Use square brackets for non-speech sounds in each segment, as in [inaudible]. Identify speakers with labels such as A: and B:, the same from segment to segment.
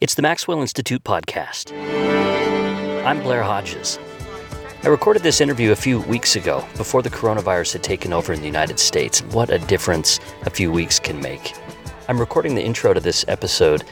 A: It's the Maxwell Institute podcast. I'm Blair Hodges. I recorded this interview a few weeks ago, before the coronavirus had taken over in the United States. What a difference a few weeks can make. I'm recording the intro to this episode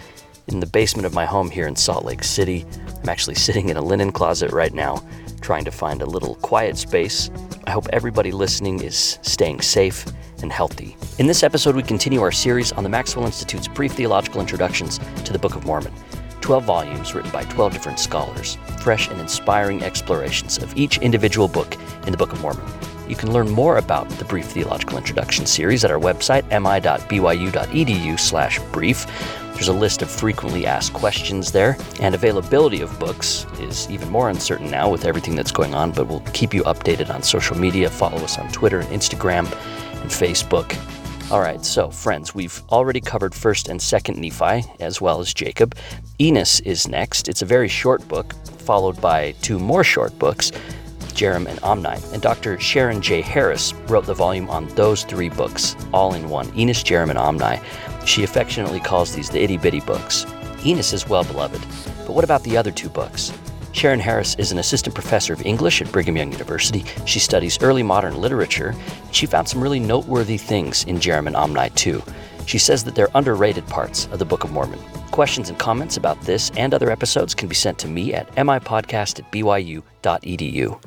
A: in the basement of my home here in Salt Lake City. I'm actually [laughs] sitting in a linen closet right now, trying to find a little quiet space. I hope everybody listening is staying safe and healthy. In this episode, we continue our series on the Maxwell Institute's brief theological introductions to the Book of Mormon. 12 volumes written by 12 different scholars, fresh and inspiring explorations of each individual book in the Book of Mormon. You can learn more about the Brief Theological Introduction series at our website, mi.byu.edu slash brief. There's a list of frequently asked questions there, and availability of books is even more uncertain now with everything that's going on, but we'll keep you updated on social media. Follow us on Twitter and Instagram and Facebook. All right, so friends, we've already covered 1st and 2nd Nephi, as well as Jacob. Enos is next. It's a very short book, followed by two more short books, Jarom and Omni. And Dr. Sharon J. Harris wrote the volume on those three books, all in one Enos, Jarom, and Omni. She affectionately calls these the itty bitty books. Enos is well beloved, but what about the other two books? Sharon Harris is an assistant professor of English at Brigham Young University. She studies early modern literature. She found some really noteworthy things in Jarom and Omni, too. She says that they're underrated parts of the Book of Mormon. Questions and comments about this and other episodes can be sent to me at mipodcast at byu.edu.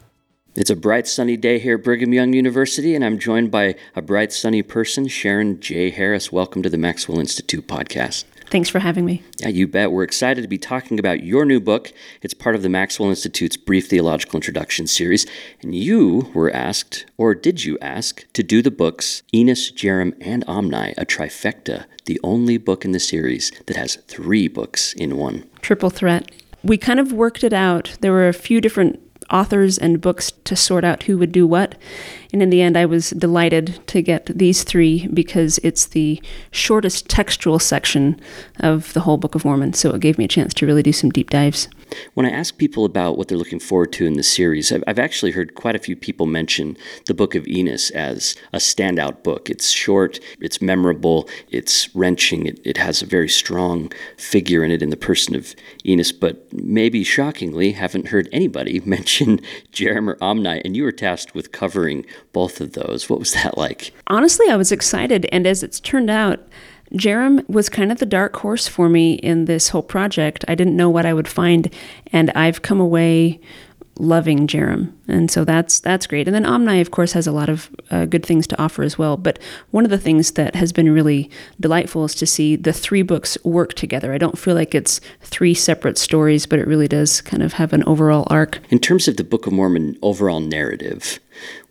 A: It's a bright, sunny day here at Brigham Young University, and I'm joined by a bright, sunny person, Sharon J. Harris. Welcome to the Maxwell Institute podcast.
B: Thanks for having me.
A: Yeah, you bet. We're excited to be talking about your new book. It's part of the Maxwell Institute's Brief Theological Introduction series. And you were asked, or did you ask, to do the books Enos, Jarom, and Omni, a trifecta, the only book in the series that has three books in one.
B: Triple threat. We kind of worked it out. There were a few different authors and books to sort out who would do what. And in the end, I was delighted to get these three because it's the shortest textual section of the whole Book of Mormon. So it gave me a chance to really do some deep dives.
A: When I ask people about what they're looking forward to in the series, I've, I've actually heard quite a few people mention the Book of Enos as a standout book. It's short, it's memorable, it's wrenching, it, it has a very strong figure in it in the person of Enos, but maybe shockingly, haven't heard anybody [laughs] mention [laughs] Jarom or Omni, and you were tasked with covering both of those. What was that like?
B: Honestly, I was excited, and as it's turned out, Jarom was kind of the dark horse for me in this whole project. I didn't know what I would find, and I've come away loving Jarom, and so that's that's great. And then Omni, of course, has a lot of uh, good things to offer as well. But one of the things that has been really delightful is to see the three books work together. I don't feel like it's three separate stories, but it really does kind of have an overall arc.
A: In terms of the Book of Mormon overall narrative,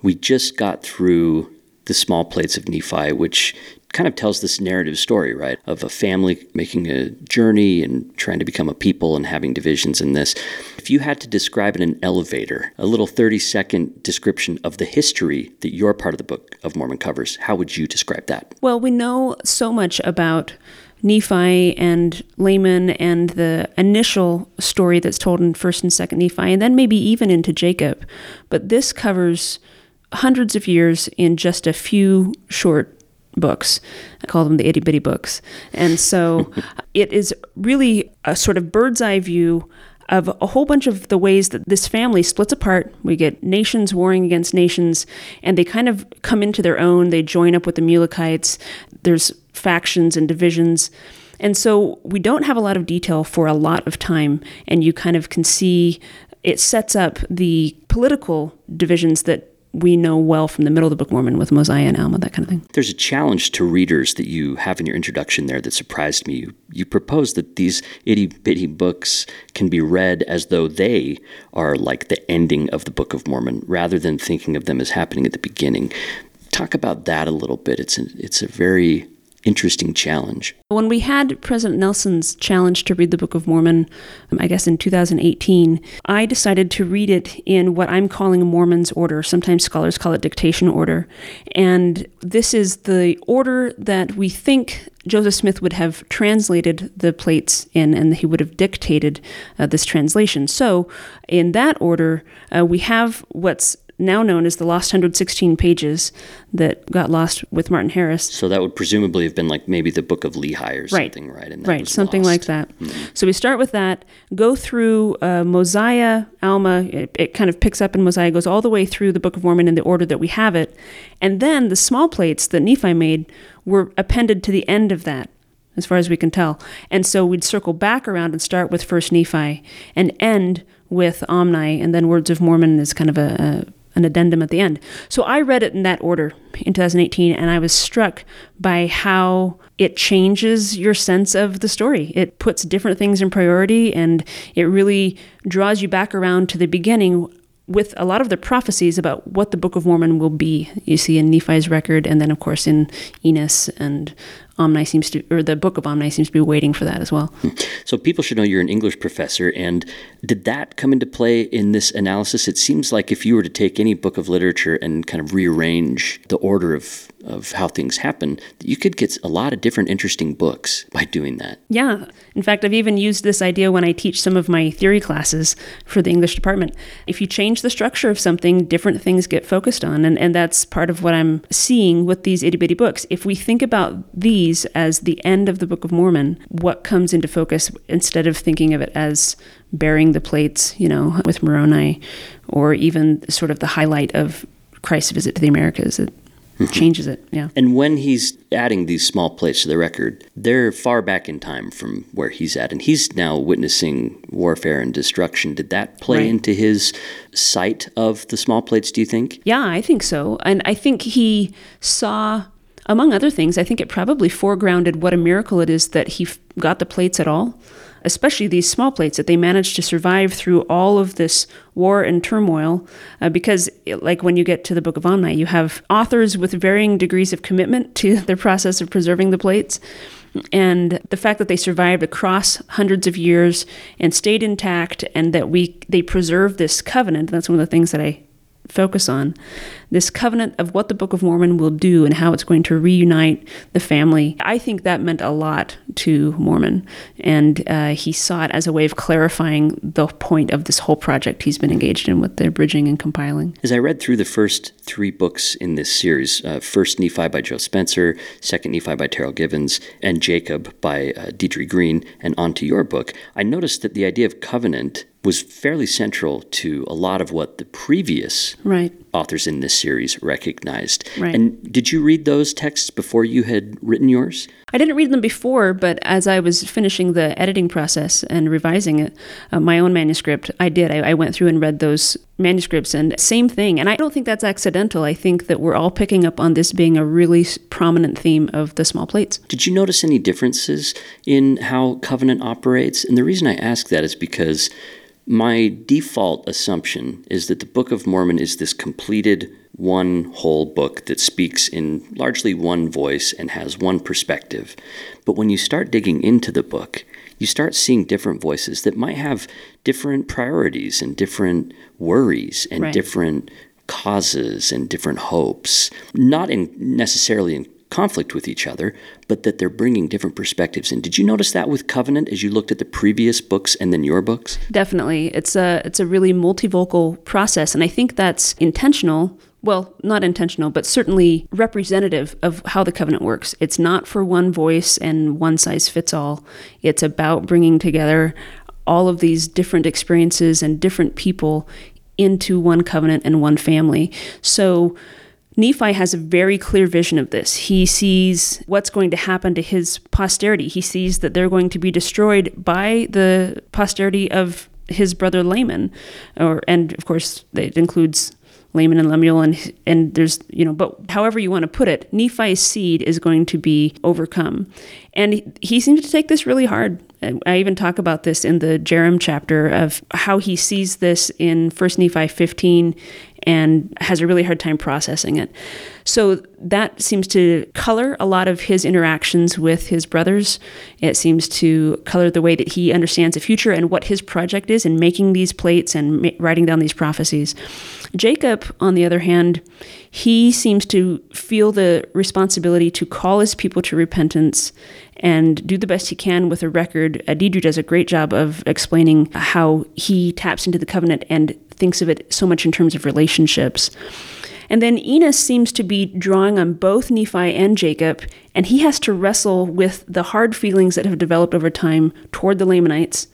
A: we just got through the small plates of Nephi, which kind of tells this narrative story, right, of a family making a journey and trying to become a people and having divisions in this. If you had to describe in an elevator, a little 30 second description of the history that your part of the Book of Mormon covers, how would you describe that?
B: Well, we know so much about Nephi and Laman and the initial story that's told in 1st and 2nd Nephi, and then maybe even into Jacob. But this covers hundreds of years in just a few short books. I call them the itty bitty books. And so [laughs] it is really a sort of bird's eye view of a whole bunch of the ways that this family splits apart. We get nations warring against nations, and they kind of come into their own. They join up with the Mulekites. There's factions and divisions. And so we don't have a lot of detail for a lot of time, and you kind of can see it sets up the political divisions that we know well from the middle of the Book of Mormon with Mosiah and Alma, that kind of thing.
A: There's a challenge to readers that you have in your introduction there that surprised me. You, you propose that these itty bitty books can be read as though they are like the ending of the Book of Mormon, rather than thinking of them as happening at the beginning. Talk about that a little bit. It's it's a very interesting challenge.
B: When we had President Nelson's challenge to read the Book of Mormon, um, I guess in 2018, I decided to read it in what I'm calling Mormon's order. Sometimes scholars call it dictation order. And this is the order that we think Joseph Smith would have translated the plates in, and he would have dictated uh, this translation. So, in that order, uh, we have what's now known as the Lost 116 Pages that got lost with Martin Harris.
A: So that would presumably have been like maybe the Book of Lehi or something, right?
B: Right,
A: was
B: something
A: lost.
B: like that. So we start with that, go through uh, Mosiah, Alma, it, it kind of picks up in Mosiah, goes all the way through the Book of Mormon in the order that we have it. And then the small plates that Nephi made were appended to the end of that, as far as we can tell. And so we'd circle back around and start with First Nephi and end with Omni, and then Words of Mormon is kind of a, a an addendum at the end. So I read it in that order in 2018, and I was struck by how it changes your sense of the story. It puts different things in priority, and it really draws you back around to the beginning with a lot of the prophecies about what the Book of Mormon will be. You see in Nephi's record, and then of course in Enos and Omni seems to, or the Book of Omni seems to be waiting for that as well. Hmm.
A: So people should know you're an English professor, and did that come into play in this analysis? It seems like if you were to take any book of literature and kind of rearrange the order of, of how things happen, you could get a lot of different interesting books by doing that.
B: Yeah. In fact, I've even used this idea when I teach some of my theory classes for the English department. If you change the structure of something, different things get focused on. And, and that's part of what I'm seeing with these itty bitty books. If we think about these as the end of the Book of Mormon, what comes into focus instead of thinking of it as bearing the plates, you know, with Moroni, or even sort of the highlight of Christ's visit to the Americas? Mm-hmm. changes it. Yeah.
A: And when he's adding these small plates to the record, they're far back in time from where he's at. And he's now witnessing warfare and destruction. Did that play
B: Right.
A: into his sight of the small plates, do you think?
B: Yeah, I think so. And I think he saw, among other things, I think it probably foregrounded what a miracle it is that he f- got the plates at all, especially these small plates, that they managed to survive through all of this war and turmoil. Uh, because, like when you get to the Book of Omni, you have authors with varying degrees of commitment to [laughs] the process of preserving the plates. And the fact that they survived across hundreds of years and stayed intact, and that we they preserved this covenant. That's one of the things that I focus on this covenant of what the Book of Mormon will do and how it's going to reunite the family. I think that meant a lot to Mormon, and uh, he saw it as a way of clarifying the point of this whole project he's been engaged in with the bridging and compiling.
A: As I read through the first three books in this series, uh, First Nephi by Joe Spencer, Second Nephi by Terryl Givens, and Jacob by uh, Green, and onto your book, I noticed that the idea of covenant was fairly central to a lot of what the previous
B: Right.
A: Authors in this series recognized.
B: Right.
A: And did you read those texts before you had written yours?
B: I didn't read them before, but as I was finishing the editing process and revising it, uh, my own manuscript, I did. I, I went through and read those manuscripts, and same thing. And I don't think that's accidental. I think that we're all picking up on this being a really prominent theme of the small plates.
A: Did you notice any differences in how covenant operates? And the reason I ask that is because my default assumption is that the Book of Mormon is this completed one whole book that speaks in largely one voice and has one perspective. But when you start digging into the book, you start seeing different voices that might have different priorities and different worries and
B: Right.
A: different causes and different hopes, not in necessarily in conflict with each other, but that they're bringing different perspectives in. Did you notice that with Covenant as you looked at the previous books and then your books?
B: Definitely, it's a it's a really multivocal process, and I think that's intentional. Well, not intentional, but certainly representative of how the covenant works. It's not for one voice and one size fits all. It's about bringing together all of these different experiences and different people into one covenant and one family. So Nephi has a very clear vision of this. He sees what's going to happen to his posterity. He sees that they're going to be destroyed by the posterity of his brother Laman, or and of course it includes Laman and Lemuel, and and there's you know, but however you want to put it, Nephi's seed is going to be overcome, and he, seems to take this really hard. I even talk about this in the Jarom chapter of how he sees this in First Nephi 15 and has a really hard time processing it. So that seems to color a lot of his interactions with his brothers. It seems to color the way that he understands the future and what his project is in making these plates and ma- writing down these prophecies. Jacob, on the other hand, he seems to feel the responsibility to call his people to repentance and do the best he can with a record. Uh, does a great job of explaining how he taps into the covenant and thinks of it so much in terms of relationships. And then Enos seems to be drawing on both Nephi and Jacob, and he has to wrestle with the hard feelings that have developed over time toward the Lamanites,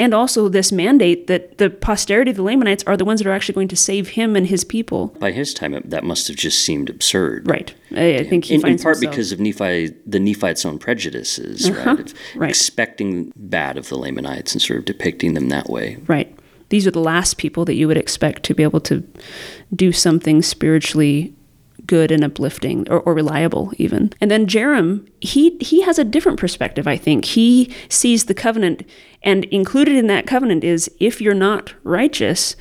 B: and also this mandate that the posterity of the Lamanites are the ones that are actually going to save him and his people.
A: By his time, that must have just seemed absurd.
B: Right. I, I think he
A: in,
B: finds
A: in part
B: himself-
A: because of Nephi, the Nephites' own prejudices,
B: Uh-huh.
A: right?
B: Right.
A: Expecting bad of the Lamanites and sort of depicting them that way.
B: Right. These are the last people that you would expect to be able to do something spiritually good and uplifting or, or reliable even. And then Jarom, he he has a different perspective, I think. He sees the covenant and included in that covenant is if you're not righteous,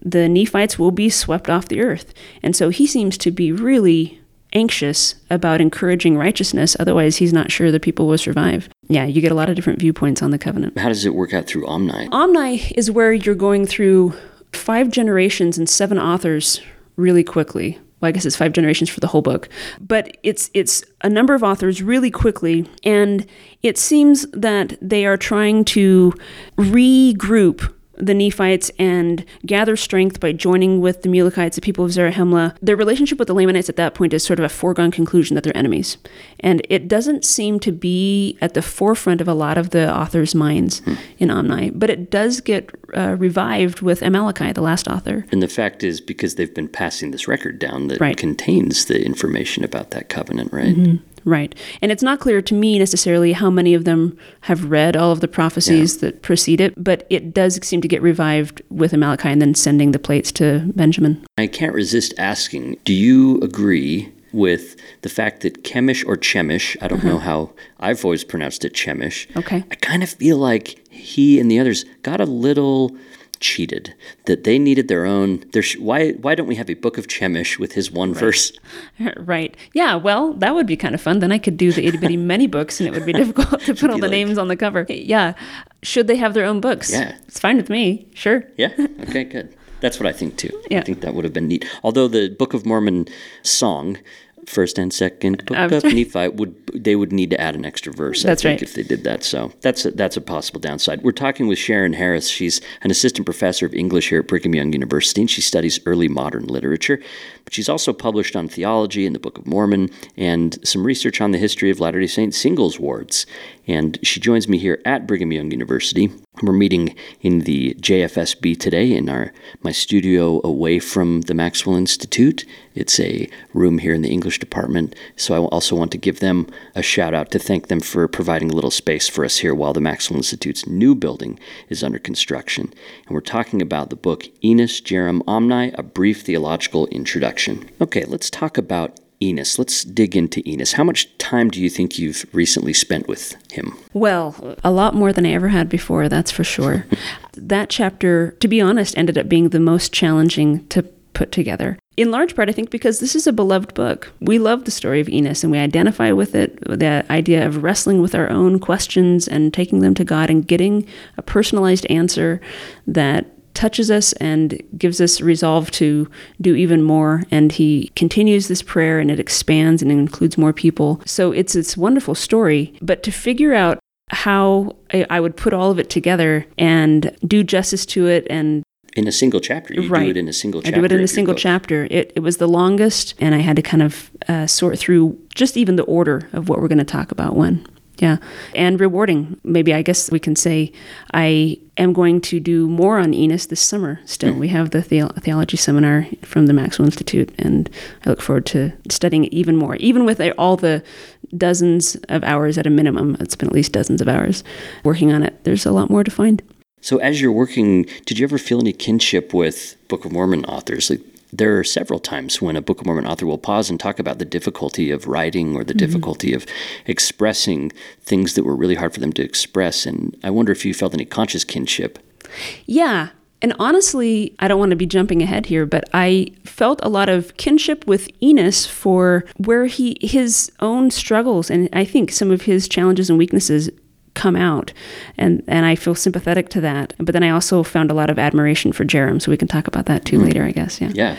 B: the Nephites will be swept off the earth. And so he seems to be really anxious about encouraging righteousness, otherwise he's not sure the people will survive. Yeah, you get a lot of different viewpoints on the covenant.
A: How does it work out through Omni?
B: Omni is where you're going through five generations and seven authors really quickly. Well, I guess it's five generations for the whole book, but it's it's a number of authors really quickly, and it seems that they are trying to regroup the Nephites and gather strength by joining with the Mulekites, the people of Zarahemla. Their relationship with the Lamanites at that point is sort of a foregone conclusion that they're enemies. And it doesn't seem to be at the forefront of a lot of the authors' minds in Omni, but it does get uh, revived with Amalekite, the last author.
A: And the fact is, because they've been passing this record down that
B: Right. Mm-hmm.
A: contains the information about that covenant, right?
B: Right. And it's not clear to me necessarily how many of them have read all of the prophecies that precede it, but it does seem to get revived with Amalekite and then sending the plates to Benjamin.
A: I can't resist asking do you agree with the fact that Chemish or Chemish, I don't uh-huh. know how I've always pronounced it Chemish,
B: Okay.
A: I kind of feel like he and the others got a little cheated that they needed their own there sh- why why don't we have a book of chemish with his one verse [laughs]
B: Right. Yeah, well, that would be kind of fun. Then I could do the itty bitty [laughs] many books and it would be difficult to put all the
A: like-
B: names on the cover. Yeah. Should they have their own books?
A: Yeah.
B: It's fine with me. Sure.
A: yeah okay good that's what i think too
B: yeah.
A: i think that would have been neat although the book of mormon song first and second book of [laughs] nephi would they would need to add an extra verse
B: That's
A: I think,
B: right.
A: if they did that. So that's a, that's a possible downside. We're talking with sharon harris. She's an assistant professor of english here at brigham young university and she studies early modern literature. But she's also published on theology in the book of mormon and some research on the history of latter-day saint singles wards and she joins me here at brigham young university we're meeting in the JFSB today in our my studio away from the Maxwell Institute. It's a room here in the English department, so I also want to give them a shout out to thank them for providing a little space for us here while the Maxwell Institute's new building is under construction. And we're talking about the book Enos Jarom Omni: A Brief Theological Introduction. Okay, let's talk about Enos. Let's dig into Enos. How much time do you think you've recently spent with him?
B: Well, a lot more than I ever had before, that's for sure. [laughs] that chapter, to be honest, ended up being the most challenging to put together. In large part, I think because this is a beloved book. We love the story of Enos and we identify with it, the idea of wrestling with our own questions and taking them to God and getting a personalized answer that touches us and gives us resolve to do even more and he continues this prayer and it expands and includes more people so it's this wonderful story but to figure out how I, I would put all of it together and do justice to it and
A: In a single chapter. You do
B: Right.
A: it in a single chapter.
B: I do it in a single
A: book.
B: chapter. It, it was the longest, and I had to kind of uh, sort through just even the order of what we're going to talk about when. Yeah. And rewarding. Maybe I guess we can say I am going to do more on Enos this summer still. Hmm. We have the, the theology seminar from the Maxwell Institute, and I look forward to studying it even more. Even with all the dozens of hours at a minimum, it's been at least dozens of hours working on it. There's a lot more to find.
A: So, as you're working, did you ever feel any kinship with Book of Mormon authors? Like, there are several times when a Book of Mormon author will pause and talk about the difficulty of writing or the mm-hmm. difficulty of expressing things that were really hard for them to express. And I wonder if you felt any conscious kinship.
B: Yeah. And honestly, I don't want to be jumping ahead here, but I felt a lot of kinship with Enos for where he his own struggles and I think some of his challenges and weaknesses come out. And, and I feel sympathetic to that. But then I also found a lot of admiration for Jarom, so we can talk about that too mm-hmm. later, I guess. Yeah.
A: Yeah.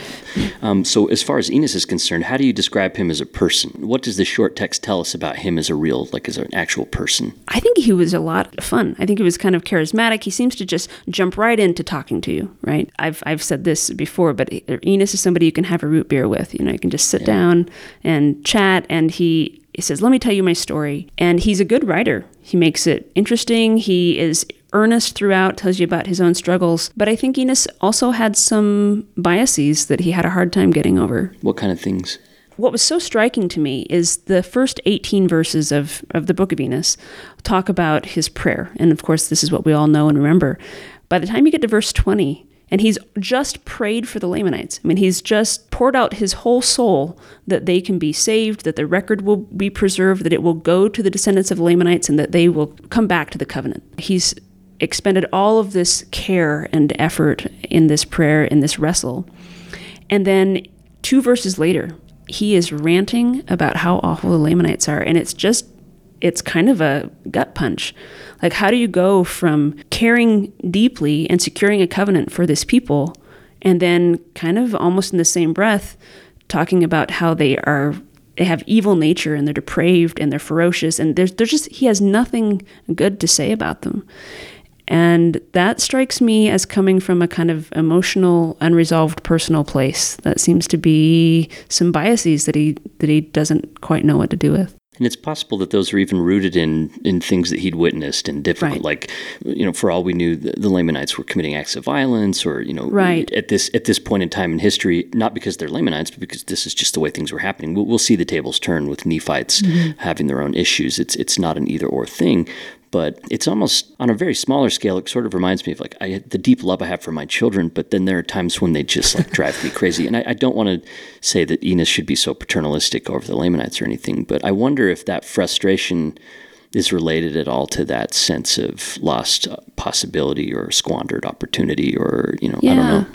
A: Um, so, as far as Enos is concerned, how do you describe him as a person? What does the short text tell us about him as a real, like as an actual person?
B: I think he was a lot of fun. I think he was kind of charismatic. He seems to just jump right into talking to you, right? I've, I've said this before, but Enos is somebody you can have a root beer with. You know, you can just sit yeah. down and chat, and he he says, Let me tell you my story. And he's a good writer. He makes it interesting. He is earnest throughout, tells you about his own struggles. But I think Enos also had some biases that he had a hard time getting over.
A: What kind of things?
B: What was so striking to me is the first 18 verses of, of the book of Enos talk about his prayer. And of course, this is what we all know and remember. By the time you get to verse 20, and he's just prayed for the Lamanites. I mean, he's just poured out his whole soul that they can be saved, that the record will be preserved, that it will go to the descendants of Lamanites, and that they will come back to the covenant. He's expended all of this care and effort in this prayer, in this wrestle. And then two verses later, he is ranting about how awful the Lamanites are. And it's just, it's kind of a gut punch. Like, how do you go from caring deeply and securing a covenant for this people, and then kind of almost in the same breath, talking about how they are they have evil nature and they're depraved and they're ferocious and there's there's just he has nothing good to say about them. And that strikes me as coming from a kind of emotional, unresolved personal place. That seems to be some biases that he that he doesn't quite know what to do with.
A: And it's possible that those are even rooted in in things that he'd witnessed and difficult,
B: right.
A: like you know, for all we knew, the, the, Lamanites were committing acts of violence, or you know,
B: right.
A: at this at this point in time in history, not because they're Lamanites, but because this is just the way things were happening. We'll, we'll see the tables turn with Nephites mm-hmm. having their own issues. It's it's not an either or thing, but it's almost on a very smaller scale. It sort of reminds me of like I, the deep love I have for my children, but then there are times when they just like drive me crazy. And I, I don't want to say that Enos should be so paternalistic over the Lamanites or anything, but I wonder if that frustration is related at all to that sense of lost uh, possibility or squandered opportunity or you know
B: yeah.
A: I don't know.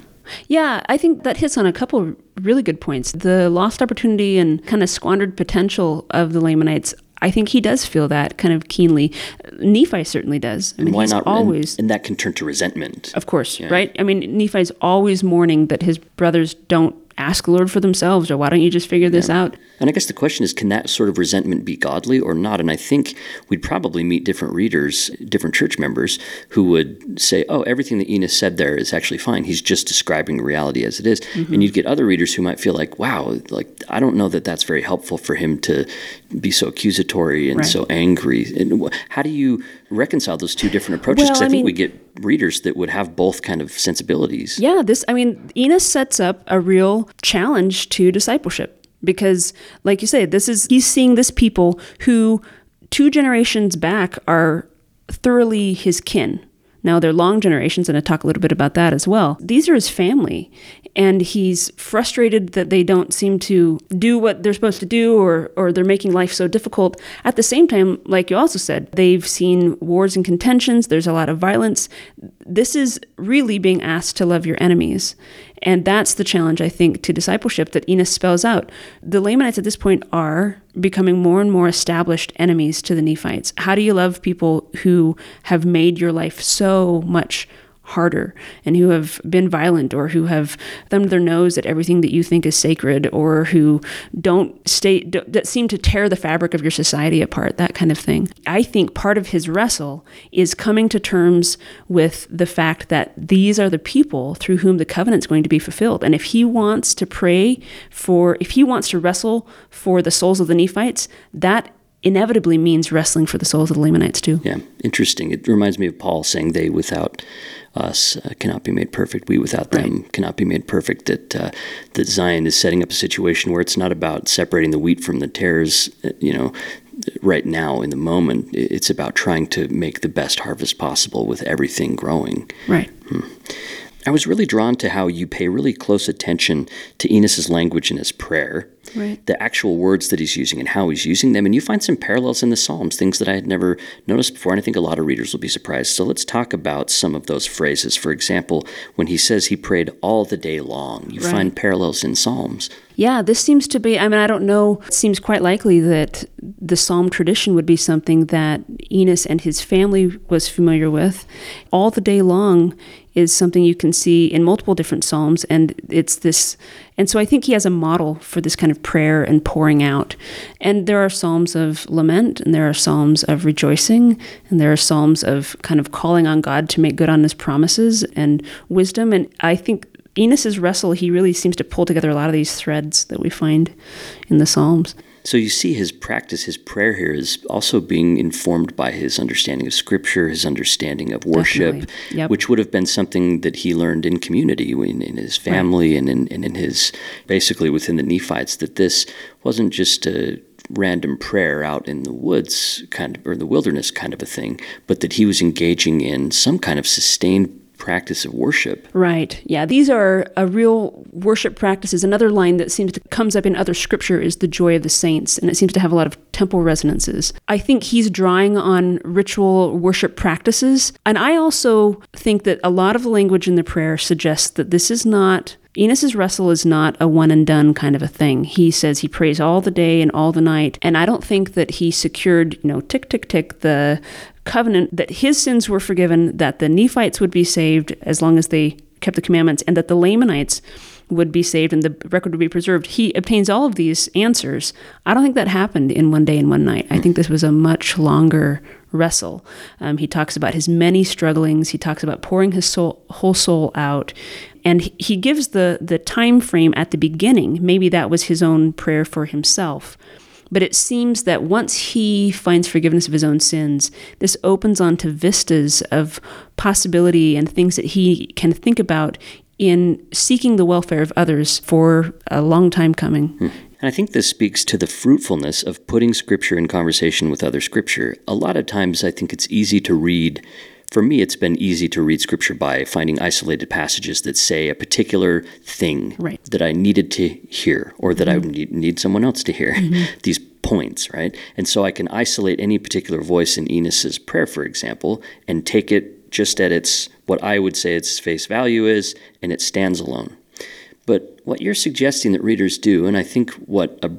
B: Yeah, I think that hits on a couple really good points. The lost opportunity and kind of squandered potential of the Lamanites I think he does feel that kind of keenly. Nephi certainly does.
A: I mean, why not? Always, and, and, that can turn to resentment.
B: Of course, yeah. right? I mean, Nephi's always mourning that his brothers don't ask the Lord for themselves, or why don't you just figure this yeah. out?
A: And I guess the question is, can that sort of resentment be godly or not? And I think we'd probably meet different readers, different church members, who would say, "Oh, everything that Enos said there is actually fine. He's just describing reality as it is." Mm-hmm. And you'd get other readers who might feel like, "Wow, like I don't know that that's very helpful for him to be so accusatory and right. so angry." And how do you reconcile those two different approaches? Because well, I, I, think mean, we get readers that would have both kind of sensibilities.
B: Yeah, this. I mean, Enos sets up a real challenge to discipleship because, like you say, this is he's seeing this people who two generations back are thoroughly his kin. Now they're long generations, and I talk a little bit about that as well. These are his family, and he's frustrated that they don't seem to do what they're supposed to do or or they're making life so difficult. At the same time like you also said they've seen wars and contentions. There's a lot of violence. This is really being asked to love your enemies. And that's the challenge i think to discipleship that enos spells out. The lamanites at this point are becoming more and more established enemies to the nephites. How do you love people who have made your life so much harder and who have been violent or who have thumbed their nose at everything that you think is sacred or who don't stay that seem to tear the fabric of your society apart that kind of thing. I think part of his wrestle is coming to terms with the fact that these are the people through whom the covenant's going to be fulfilled. And if he wants to pray for if he wants to wrestle for the souls of the nephites that inevitably means wrestling for the souls of the Lamanites too.
A: Yeah, interesting. It reminds me of Paul saying, "They without us uh, cannot be made perfect. We without them right. cannot be made perfect. That uh, that Zion is setting up a situation where it's not about separating the wheat from the tares. Uh, you know, right now in the moment, it's about trying to make the best harvest possible with everything growing.
B: Right.
A: Hmm. I was really drawn to how you pay really close attention to Enos's language in his prayer
B: Right.
A: the actual words that he's using and how he's using them. And you find some parallels in the Psalms, things that I had never noticed before. And I think a lot of readers will be surprised. So let's talk about some of those phrases. For example, when he says he prayed all the day long, you
B: Right.
A: find parallels in Psalms.
B: Yeah, this seems to be, I mean, I don't know, it seems quite likely that the psalm tradition would be something that Enos and his family was familiar with. All the day long is something you can see in multiple different psalms, and it's this, and so I think he has a model for this kind of prayer and pouring out. And there are psalms of lament, and there are psalms of rejoicing, and there are psalms of kind of calling on God to make good on his promises and wisdom. And I think Enos's wrestle, he really seems to pull together a lot of these threads that we find in the Psalms.
A: So you see his practice, his prayer here is also being informed by his understanding of Scripture, his understanding of worship,
B: Yep.
A: which would have been something that he learned in community, in, in his family, and, in, and in his basically within the Nephites. That this wasn't just a random prayer out in the woods kind of or the wilderness kind of a thing, but that he was engaging in some kind of sustained practice of worship.
B: Right. Yeah. These are a real worship practices. Another line that seems to comes up in other scripture is the joy of the saints, and it seems to have a lot of temple resonances. I think he's drawing on ritual worship practices, and I also think that a lot of language in the prayer suggests that this is not Enos's wrestle is not a one and done kind of a thing. He says he prays all the day and all the night, and I don't think that he secured, you know, tick tick tick the covenant that his sins were forgiven, that the Nephites would be saved as long as they kept the commandments, and that the Lamanites would be saved and the record would be preserved. He obtains all of these answers. I don't think that happened in one day and one night. I think this was a much longer wrestle. Um, he talks about his many strugglings. He talks about pouring his soul, whole soul out, and he- he gives the the time frame at the beginning. Maybe that was his own prayer for himself. But it seems that once he finds forgiveness of his own sins, this opens onto vistas of possibility and things that he can think about in seeking the welfare of others for a long time coming. Hmm.
A: And I think this speaks to the fruitfulness of putting Scripture in conversation with other Scripture. A lot of times, I think it's easy to read. For me, it's been easy to read Scripture by finding isolated passages that say a particular thing
B: Right.
A: that I needed to hear or that I would need, need someone else to hear. Mm-hmm. [laughs] These points, right? And so I can isolate any particular voice in Enos's prayer, for example, and take it just at its what I would say its face value is, and it stands alone. But what you're suggesting that readers do, and I think what a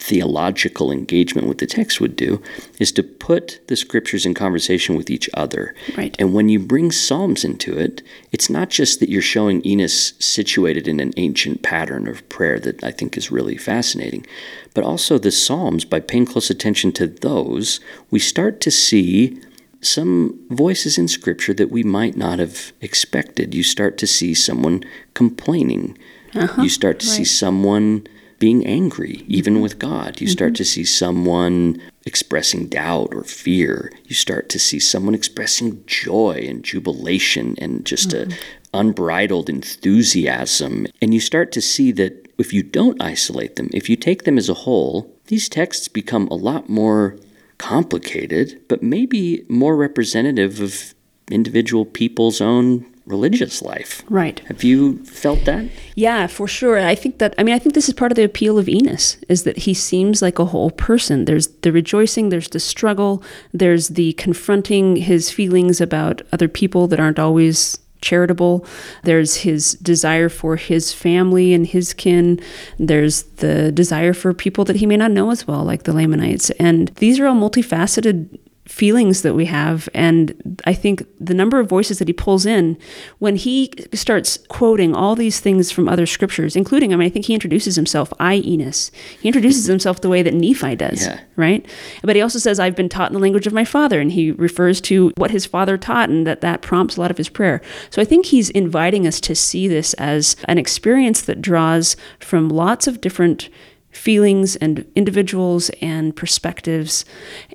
A: theological engagement with the text would do, is to put the scriptures in conversation with each other.
B: Right.
A: And when you bring Psalms into it, it's not just that you're showing Enos situated in an ancient pattern of prayer that I think is really fascinating, but also the Psalms, by paying close attention to those, we start to see some voices in Scripture that we might not have expected. You start to see someone complaining. Uh-huh. you start to see someone being angry, even mm-hmm. with God. You mm-hmm. start to see someone expressing doubt or fear. You start to see someone expressing joy and jubilation and just a mm-hmm. unbridled enthusiasm. And you start to see that if you don't isolate them, if you take them as a whole, these texts become a lot more complicated, but maybe more representative of individual people's own religious life.
B: Right.
A: Have you felt that?
B: Yeah, for sure. I think that I mean I think this is part of the appeal of Enos is that he seems like a whole person. There's the rejoicing, there's the struggle, there's the confronting his feelings about other people that aren't always charitable. There's his desire for his family and his kin. There's the desire for people that he may not know as well, like the Lamanites. And these are all multifaceted feelings that we have and i think the number of voices that he pulls in when he starts quoting all these things from other scriptures including i mean i think he introduces himself i enos. He introduces himself the way that nephi does
A: Yeah.
B: right? But he also says i've been taught in the language of my father and he refers to what his father taught and that that prompts a lot of his prayer. So i think he's inviting us to see this as an experience that draws from lots of different feelings and individuals and perspectives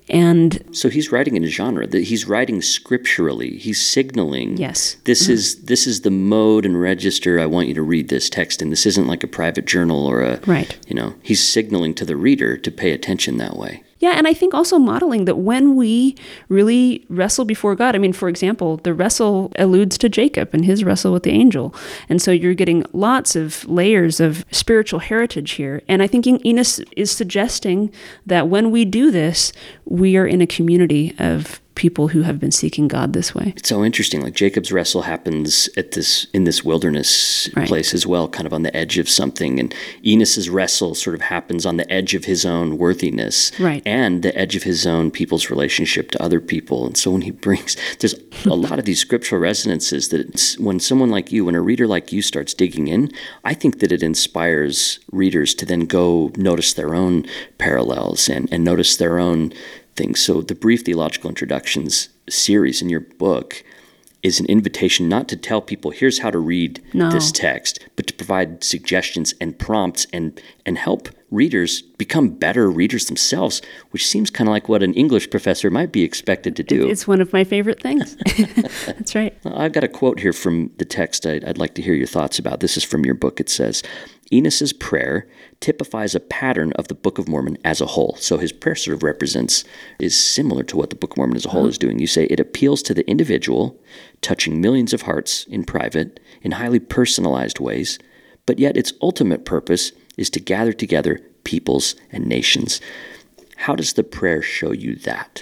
B: and
A: So he's writing in a genre that he's writing scripturally. He's signaling
B: Yes.
A: this mm-hmm. is this is the mode and register I want you to read this text and This isn't like a private journal or a
B: Right.
A: you know, he's signaling to the reader to pay attention that way.
B: Yeah, and I think also modeling that when we really wrestle before God, I mean, for example, the wrestle alludes to Jacob and his wrestle with the angel. And so you're getting lots of layers of spiritual heritage here. And I think Enos is suggesting that when we do this, we are in a community of people who have been seeking God this way.
A: It's so interesting. Like Jacob's wrestle happens at this in this wilderness right. place as well, kind of on the edge of something. And Enos's wrestle sort of happens on the edge of his own worthiness,
B: right.
A: and the edge of his own people's relationship to other people. And so when he brings, there's a [laughs] lot of these scriptural resonances that when someone like you, when a reader like you starts digging in, I think that it inspires readers to then go notice their own parallels and, and notice their own things. So the brief theological introductions series in your book is an invitation not to tell people here's how to read
B: no.
A: this text, but to provide suggestions and prompts and and help readers become better readers themselves, which seems kind of like what an English professor might be expected to do.
B: It's one of my favorite things. [laughs] That's right.
A: I've got a quote here from the text I'd, I'd like to hear your thoughts about. This is from your book. It says, Enos's prayer typifies a pattern of the Book of Mormon as a whole. So his prayer sort of represents, is similar to what the Book of Mormon as a whole uh-huh. is doing. You say it appeals to the individual, touching millions of hearts in private, in highly personalized ways, but yet its ultimate purpose is to gather together peoples and nations. How does the prayer show you that?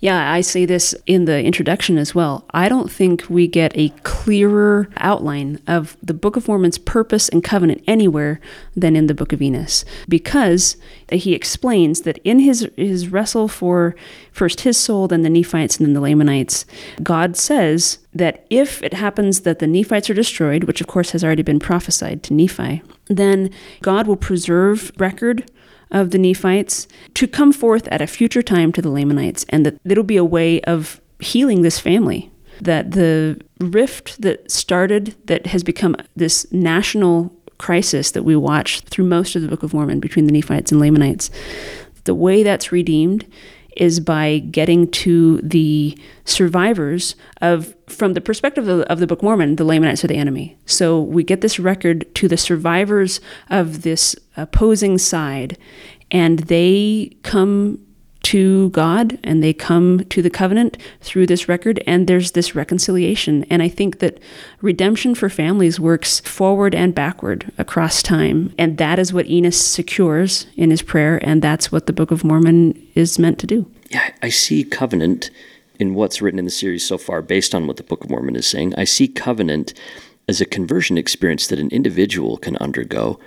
B: Yeah, I say this in the introduction as well. I don't think we get a clearer outline of the Book of Mormon's purpose and covenant anywhere than in the Book of Enos, because he explains that in his, his wrestle for first his soul, then the Nephites, and then the Lamanites, God says that if it happens that the Nephites are destroyed, which of course has already been prophesied to Nephi, then God will preserve record of the Nephites to come forth at a future time to the Lamanites, and that it'll be a way of healing this family. That the rift that started, that has become this national crisis that we watch through most of the Book of Mormon between the Nephites and Lamanites, the way that's redeemed is by getting to the survivors of from the perspective of the, of the book mormon the lamanites are the enemy. So we get this record to the survivors of this opposing side and they come to God and they come to the covenant through this record, and there's this reconciliation. And I think that redemption for families works forward and backward across time. And that is what Enos secures in his prayer, and that's what the Book of Mormon is meant to do.
A: Yeah, I see covenant in what's written in the series so far based on what the Book of Mormon is saying. I see covenant as a conversion experience that an individual can undergo.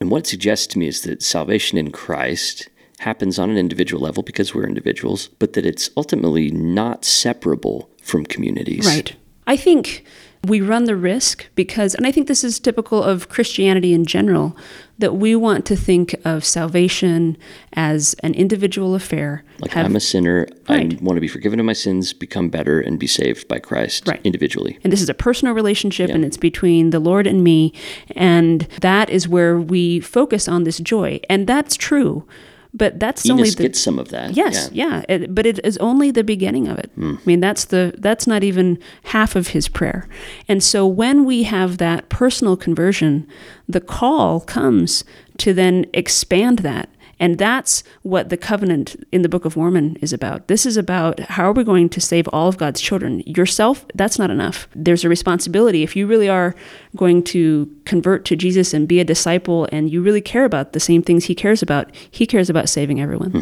A: And what it suggests to me is that salvation in Christ happens on an individual level because we're individuals, but that it's ultimately not separable from communities.
B: Right. I think we run the risk because, and I think this is typical of Christianity in general, that we want to think of salvation as an individual affair.
A: Like Have, I'm a sinner, right. I want to be forgiven of my sins, become better, and be saved by Christ
B: right.
A: individually.
B: And this is a personal relationship, yeah. and it's between the Lord and me, and that is where we focus on this joy, and that's true. But that's
A: Enos
B: only
A: the gets some of that.
B: Yes, yeah, yeah it, but it is only the beginning of it. Mm. I mean, that's the that's not even half of his prayer. And so when we have that personal conversion, the call comes to then expand that and that's what the covenant in the Book of Mormon is about. This is about how are we going to save all of God's children? Yourself, that's not enough. There's a responsibility. If you really are going to convert to Jesus and be a disciple and you really care about the same things he cares about, he cares about saving everyone. Hmm.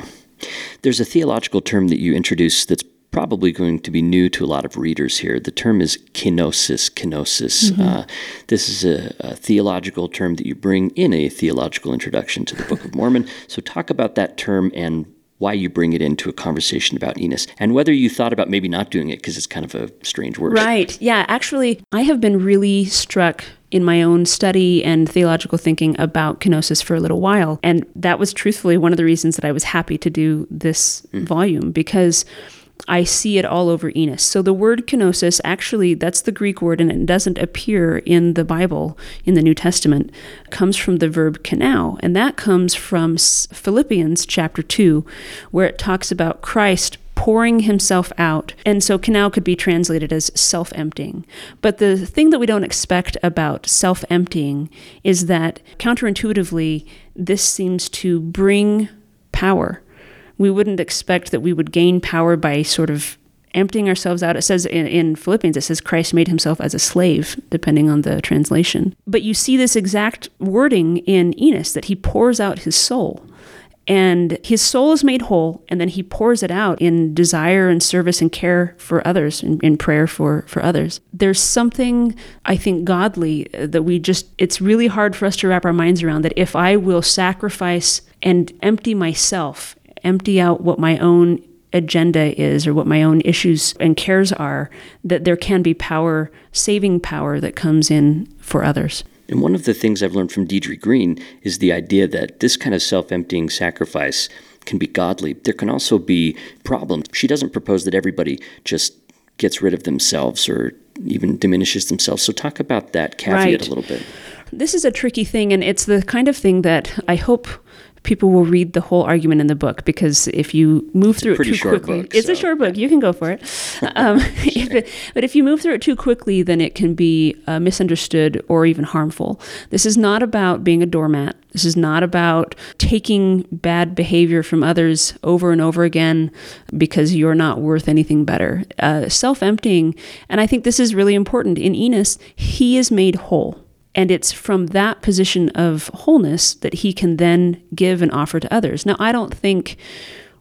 A: There's a theological term that you introduce that's probably going to be new to a lot of readers here. The term is kenosis. Kenosis. Mm-hmm. Uh, this is a, a, theological term that you bring in a theological introduction to the Book of Mormon. [laughs] So, talk about that term and why you bring it into a conversation about Enos and whether you thought about maybe not doing it because it's kind of a strange word.
B: Right. Yeah. Actually, I have been really struck in my own study and theological thinking about kenosis for a little while. And that was truthfully one of the reasons that I was happy to do this mm. volume because I see it all over Enos. So the word kenosis, actually, that's the Greek word, and it doesn't appear in the Bible in the New Testament, comes from the verb kenao, and that comes from Philippians chapter 2, where it talks about Christ pouring himself out. And so kenao could be translated as self emptying. But the thing that we don't expect about self emptying is that counterintuitively, this seems to bring power we wouldn't expect that we would gain power by sort of emptying ourselves out. It says in, in, Philippians, it says Christ made himself as a slave, depending on the translation. But you see this exact wording in Enos that he pours out his soul. And his soul is made whole, and then he pours it out in desire and service and care for others, in, in prayer for, for others. There's something, I think, godly uh, that we just, it's really hard for us to wrap our minds around that if I will sacrifice and empty myself, empty out what my own agenda is or what my own issues and cares are, that there can be power, saving power that comes in for others.
A: And one of the things I've learned from Deidre Green is the idea that this kind of self emptying sacrifice can be godly. There can also be problems. She doesn't propose that everybody just gets rid of themselves or even diminishes themselves. So, talk about that caveat
B: right.
A: a little bit.
B: This is a tricky thing, and it's the kind of thing that I hope people will read the whole argument in the book because if you move
A: it's
B: through it too quickly,
A: book,
B: it's
A: so.
B: a short book. You can go for it. [laughs] Um, [laughs] if it. But if you move through it too quickly, then it can be uh, misunderstood or even harmful. This is not about being a doormat. This is not about taking bad behavior from others over and over again because you're not worth anything better. Uh, Self emptying, and I think this is really important. In Enos, he is made whole. And it's from that position of wholeness that he can then give and offer to others. Now, I don't think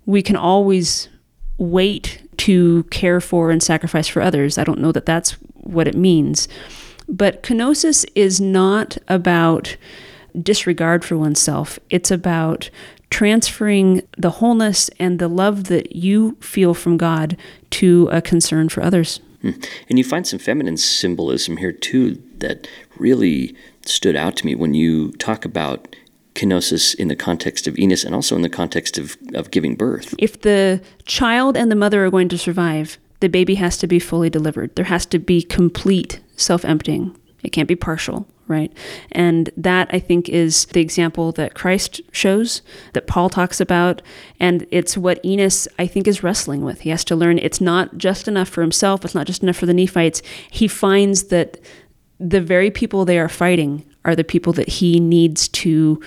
B: we can always wait to care for and sacrifice for others. I don't know that that's what it means. But kenosis is not about disregard for oneself, it's about transferring the wholeness and the love that you feel from God to a concern for others.
A: Hmm. And you find some feminine symbolism here too that really stood out to me when you talk about kenosis in the context of Enos and also in the context of, of giving birth.
B: If the child and the mother are going to survive, the baby has to be fully delivered. There has to be complete self emptying. It can't be partial, right? And that, I think, is the example that Christ shows, that Paul talks about. And it's what Enos, I think, is wrestling with. He has to learn it's not just enough for himself, it's not just enough for the Nephites. He finds that the very people they are fighting are the people that he needs to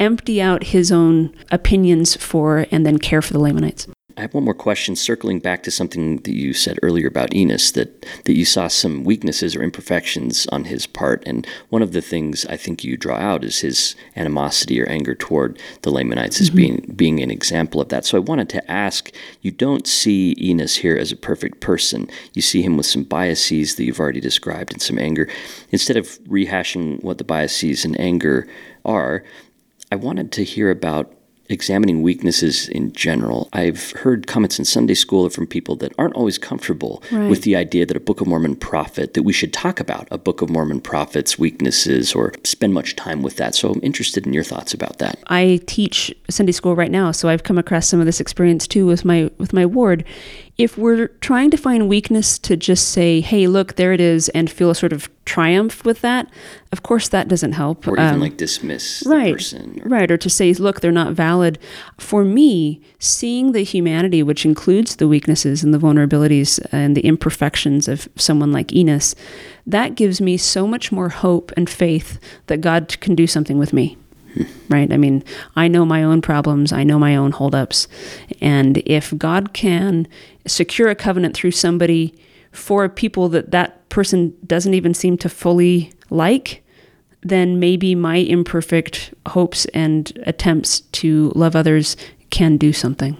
B: empty out his own opinions for and then care for the Lamanites.
A: I have one more question circling back to something that you said earlier about Enos that, that you saw some weaknesses or imperfections on his part. And one of the things I think you draw out is his animosity or anger toward the Lamanites as mm-hmm. being, being an example of that. So I wanted to ask you don't see Enos here as a perfect person. You see him with some biases that you've already described and some anger. Instead of rehashing what the biases and anger are, I wanted to hear about examining weaknesses in general. I've heard comments in Sunday school from people that aren't always comfortable right. with the idea that a Book of Mormon prophet, that we should talk about a Book of Mormon prophet's weaknesses or spend much time with that. So I'm interested in your thoughts about that.
B: I teach Sunday school right now, so I've come across some of this experience too with my with my ward if we're trying to find weakness to just say, hey, look, there it is, and feel a sort of triumph with that, of course that doesn't help.
A: Or even um, like dismiss
B: right,
A: person.
B: Or... Right, or to say, look, they're not valid. For me, seeing the humanity, which includes the weaknesses and the vulnerabilities and the imperfections of someone like Enos, that gives me so much more hope and faith that God can do something with me right? I mean, I know my own problems, I know my own holdups. And if God can secure a covenant through somebody for people that that person doesn't even seem to fully like, then maybe my imperfect hopes and attempts to love others can do something.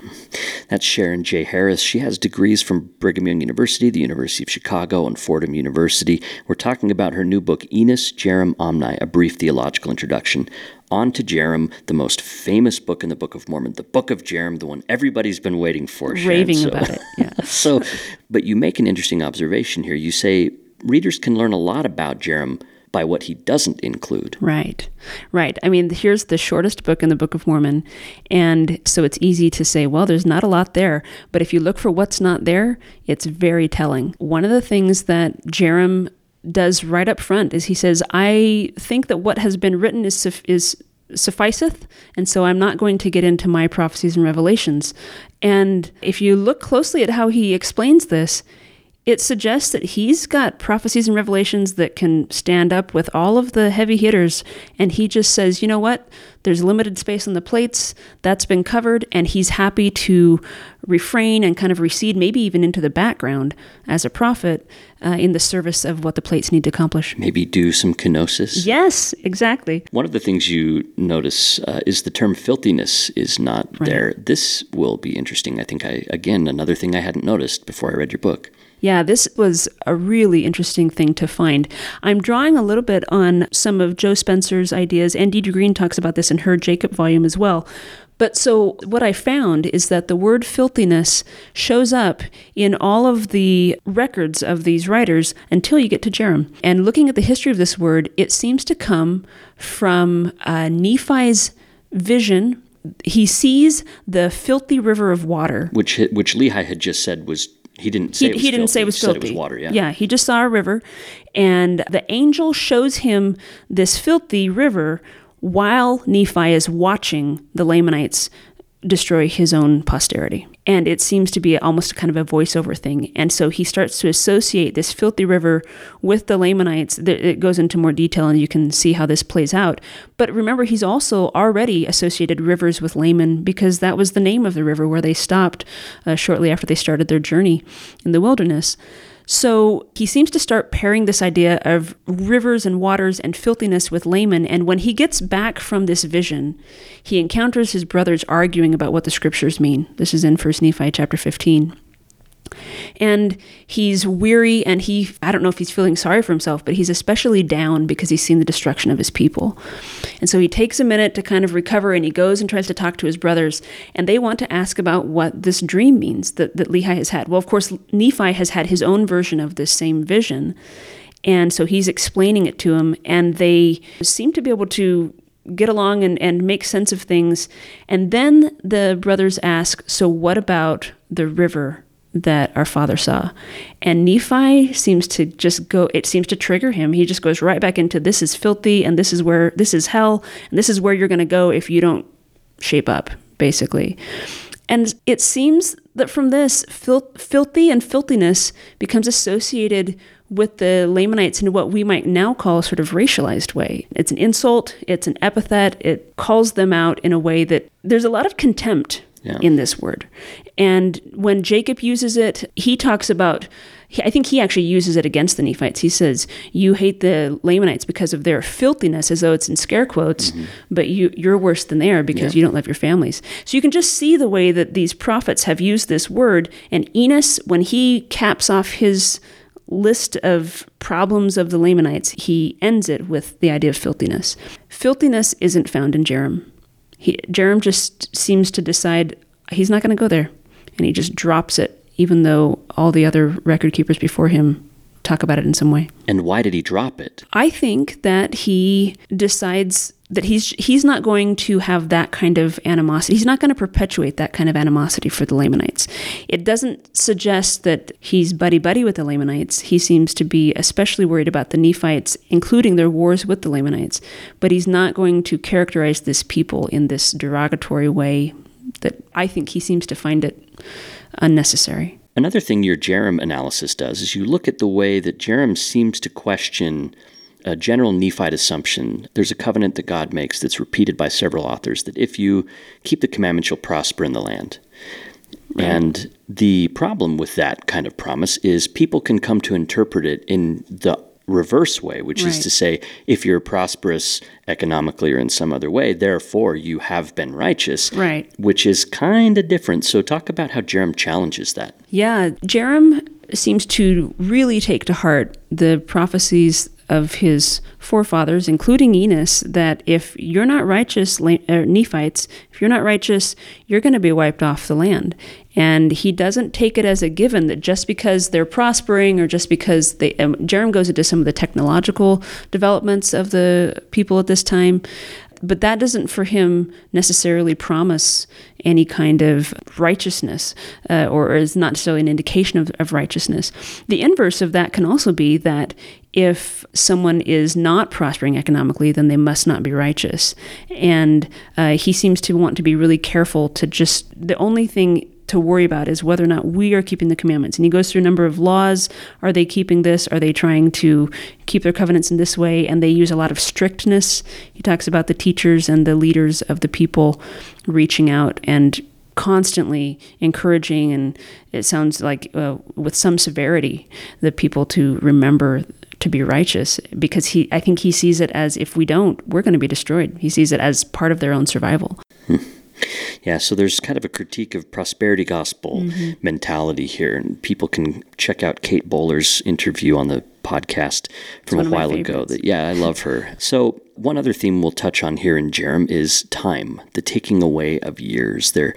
A: That's Sharon J. Harris. She has degrees from Brigham Young University, the University of Chicago, and Fordham University. We're talking about her new book, Enos Jarom Omni, A Brief Theological Introduction. On to Jarom, the most famous book in the Book of Mormon, the Book of Jarom, the one everybody's been waiting for.
B: Raving
A: so,
B: about it, [laughs] yeah.
A: so, but you make an interesting observation here. You say readers can learn a lot about Jarom by what he doesn't include.
B: Right, right. I mean, here's the shortest book in the Book of Mormon. And so it's easy to say, well, there's not a lot there. But if you look for what's not there, it's very telling. One of the things that Jarom does right up front is he says, I think that what has been written is, is sufficeth, and so I'm not going to get into my prophecies and revelations. And if you look closely at how he explains this, it suggests that he's got prophecies and revelations that can stand up with all of the heavy hitters. And he just says, you know what? There's limited space on the plates. That's been covered. And he's happy to refrain and kind of recede, maybe even into the background as a prophet uh, in the service of what the plates need to accomplish.
A: Maybe do some kenosis.
B: Yes, exactly.
A: One of the things you notice uh, is the term filthiness is not right. there. This will be interesting. I think I, again, another thing I hadn't noticed before I read your book.
B: Yeah, this was a really interesting thing to find. I'm drawing a little bit on some of Joe Spencer's ideas, and Deidre Green talks about this in her Jacob volume as well. But so what I found is that the word filthiness shows up in all of the records of these writers until you get to Jarom. And looking at the history of this word, it seems to come from uh, Nephi's vision. He sees the filthy river of water,
A: which which Lehi had just said was he didn't say
B: he, he didn't say it was
A: he
B: filthy.
A: It was water. Yeah.
B: Yeah. He just saw a river, and the angel shows him this filthy river while Nephi is watching the Lamanites destroy his own posterity. And it seems to be almost kind of a voiceover thing. And so he starts to associate this filthy river with the Lamanites. It goes into more detail and you can see how this plays out. But remember, he's also already associated rivers with Laman because that was the name of the river where they stopped uh, shortly after they started their journey in the wilderness. So he seems to start pairing this idea of rivers and waters and filthiness with Laman. And when he gets back from this vision, he encounters his brothers arguing about what the scriptures mean. This is in 1 Nephi chapter 15 and he's weary and he i don't know if he's feeling sorry for himself but he's especially down because he's seen the destruction of his people. And so he takes a minute to kind of recover and he goes and tries to talk to his brothers. And they want to ask about what this dream means that, that lehi has had. Well of course nephi has had his own version of this same vision. And so he's explaining it to him and they seem to be able to get along and, and make sense of things. And then the brothers ask so what about the river that our father saw. And Nephi seems to just go, it seems to trigger him. He just goes right back into this is filthy and this is where, this is hell, and this is where you're going to go if you don't shape up, basically. And it seems that from this, fil- filthy and filthiness becomes associated with the Lamanites in what we might now call a sort of racialized way. It's an insult, it's an epithet, it calls them out in a way that there's a lot of contempt yeah. in this word. And when Jacob uses it, he talks about, I think he actually uses it against the Nephites. He says, You hate the Lamanites because of their filthiness, as though it's in scare quotes, mm-hmm. but you, you're worse than they are because yeah. you don't love your families. So you can just see the way that these prophets have used this word. And Enos, when he caps off his list of problems of the Lamanites, he ends it with the idea of filthiness. Filthiness isn't found in Jarom. He, Jarom just seems to decide he's not going to go there, and he just drops it, even though all the other record keepers before him talk about it in some way.
A: And why did he drop it?
B: I think that he decides that he's he's not going to have that kind of animosity. He's not going to perpetuate that kind of animosity for the Lamanites. It doesn't suggest that he's buddy buddy with the Lamanites. He seems to be especially worried about the Nephites, including their wars with the Lamanites. But he's not going to characterize this people in this derogatory way that I think he seems to find it unnecessary.
A: Another thing your Jarom analysis does is you look at the way that Jarom seems to question a general Nephite assumption. There's a covenant that God makes that's repeated by several authors that if you keep the commandments, you'll prosper in the land. Right. And the problem with that kind of promise is people can come to interpret it in the reverse way, which right. is to say, if you're prosperous economically or in some other way, therefore you have been righteous.
B: Right.
A: Which is kind of different. So talk about how Jarom challenges that.
B: Yeah, Jarom seems to really take to heart the prophecies of his forefathers, including Enos, that if you're not righteous, uh, Nephites, if you're not righteous, you're going to be wiped off the land. And he doesn't take it as a given that just because they're prospering or just because they, um, Jarom goes into some of the technological developments of the people at this time, but that doesn't for him necessarily promise any kind of righteousness uh, or is not necessarily an indication of, of righteousness. The inverse of that can also be that if someone is not prospering economically, then they must not be righteous. And uh, he seems to want to be really careful to just, the only thing to worry about is whether or not we are keeping the commandments. And he goes through a number of laws. Are they keeping this? Are they trying to keep their covenants in this way? And they use a lot of strictness. He talks about the teachers and the leaders of the people reaching out and constantly encouraging and it sounds like uh, with some severity the people to remember to be righteous because he I think he sees it as if we don't we're going to be destroyed. He sees it as part of their own survival.
A: Yeah, so there's kind of a critique of prosperity gospel mm-hmm. mentality here, and people can check out Kate Bowler's interview on the podcast from a while ago. That yeah, I love her. So one other theme we'll touch on here in Jarom is time, the taking away of years. There,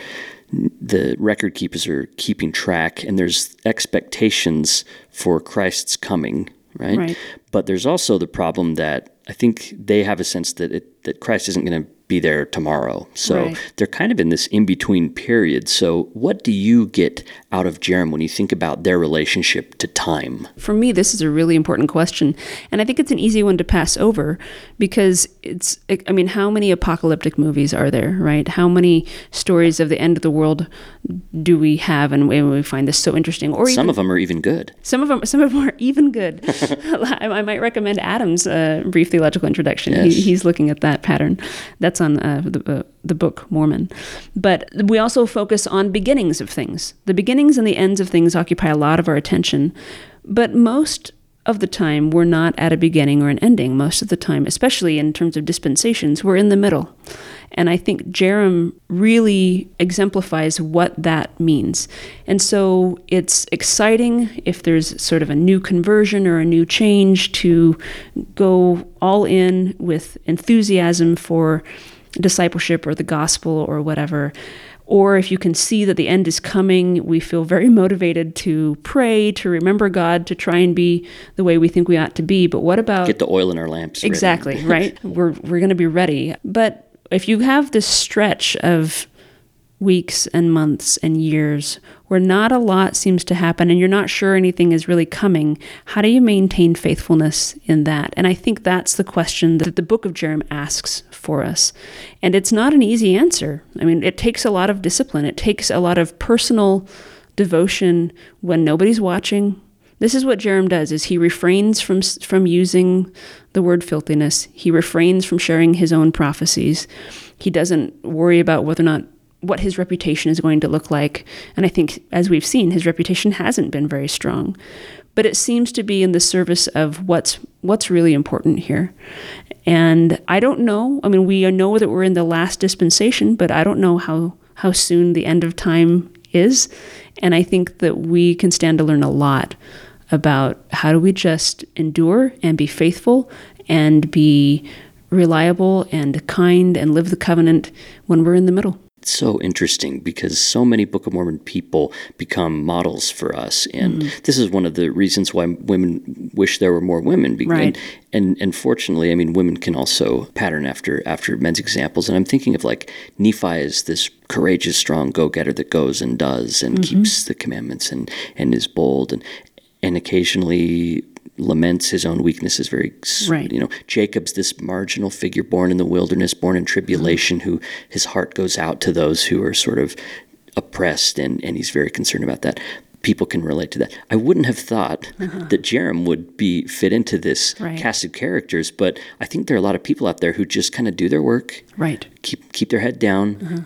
A: the record keepers are keeping track, and there's expectations for Christ's coming, right? right. But there's also the problem that I think they have a sense that it, that Christ isn't going to be there tomorrow. So right. they're kind of in this in between period. So, what do you get out of Jarom when you think about their relationship to time?
B: For me, this is a really important question. And I think it's an easy one to pass over because it's, I mean, how many apocalyptic movies are there, right? How many stories of the end of the world do we have and we find this so interesting?
A: Or some even, of them are even good.
B: Some of them, some of them are even good. [laughs] I, might recommend Adam's uh, brief theological introduction. Yes. He, he's looking at that pattern. That's on uh, the, uh, the book Mormon. But we also focus on beginnings of things. The beginnings and the ends of things occupy a lot of our attention. But most of the time, we're not at a beginning or an ending. Most of the time, especially in terms of dispensations, we're in the middle. And I think Jarom really exemplifies what that means. And so it's exciting if there's sort of a new conversion or a new change to go all in with enthusiasm for discipleship or the gospel or whatever. Or if you can see that the end is coming, we feel very motivated to pray, to remember God, to try and be the way we think we ought to be. But what about
A: get the oil in our lamps?
B: Exactly, [laughs] right? We're we're going to be ready. But if you have this stretch of weeks and months and years where not a lot seems to happen and you're not sure anything is really coming, how do you maintain faithfulness in that? And I think that's the question that the book of Jarom asks for us. And it's not an easy answer. I mean, it takes a lot of discipline, it takes a lot of personal devotion when nobody's watching. This is what Jarom does is he refrains from from using the word filthiness. He refrains from sharing his own prophecies. He doesn't worry about whether or not what his reputation is going to look like. And I think, as we've seen, his reputation hasn't been very strong. But it seems to be in the service of what's what's really important here. And I don't know. I mean, we know that we're in the last dispensation, but I don't know how how soon the end of time is. And I think that we can stand to learn a lot about how do we just endure and be faithful and be reliable and kind and live the covenant when we're in the middle
A: so interesting because so many Book of Mormon people become models for us, and mm. this is one of the reasons why women wish there were more women.
B: Right.
A: And, and and fortunately, I mean, women can also pattern after after men's examples. And I'm thinking of like Nephi is this courageous, strong go-getter that goes and does and mm-hmm. keeps the commandments and and is bold and and occasionally laments his own weaknesses very
B: right.
A: you know jacob's this marginal figure born in the wilderness born in tribulation mm-hmm. who his heart goes out to those who are sort of oppressed and and he's very concerned about that people can relate to that i wouldn't have thought uh-huh. that jarom would be fit into this right. cast of characters but i think there are a lot of people out there who just kind of do their work
B: right
A: keep keep their head down uh-huh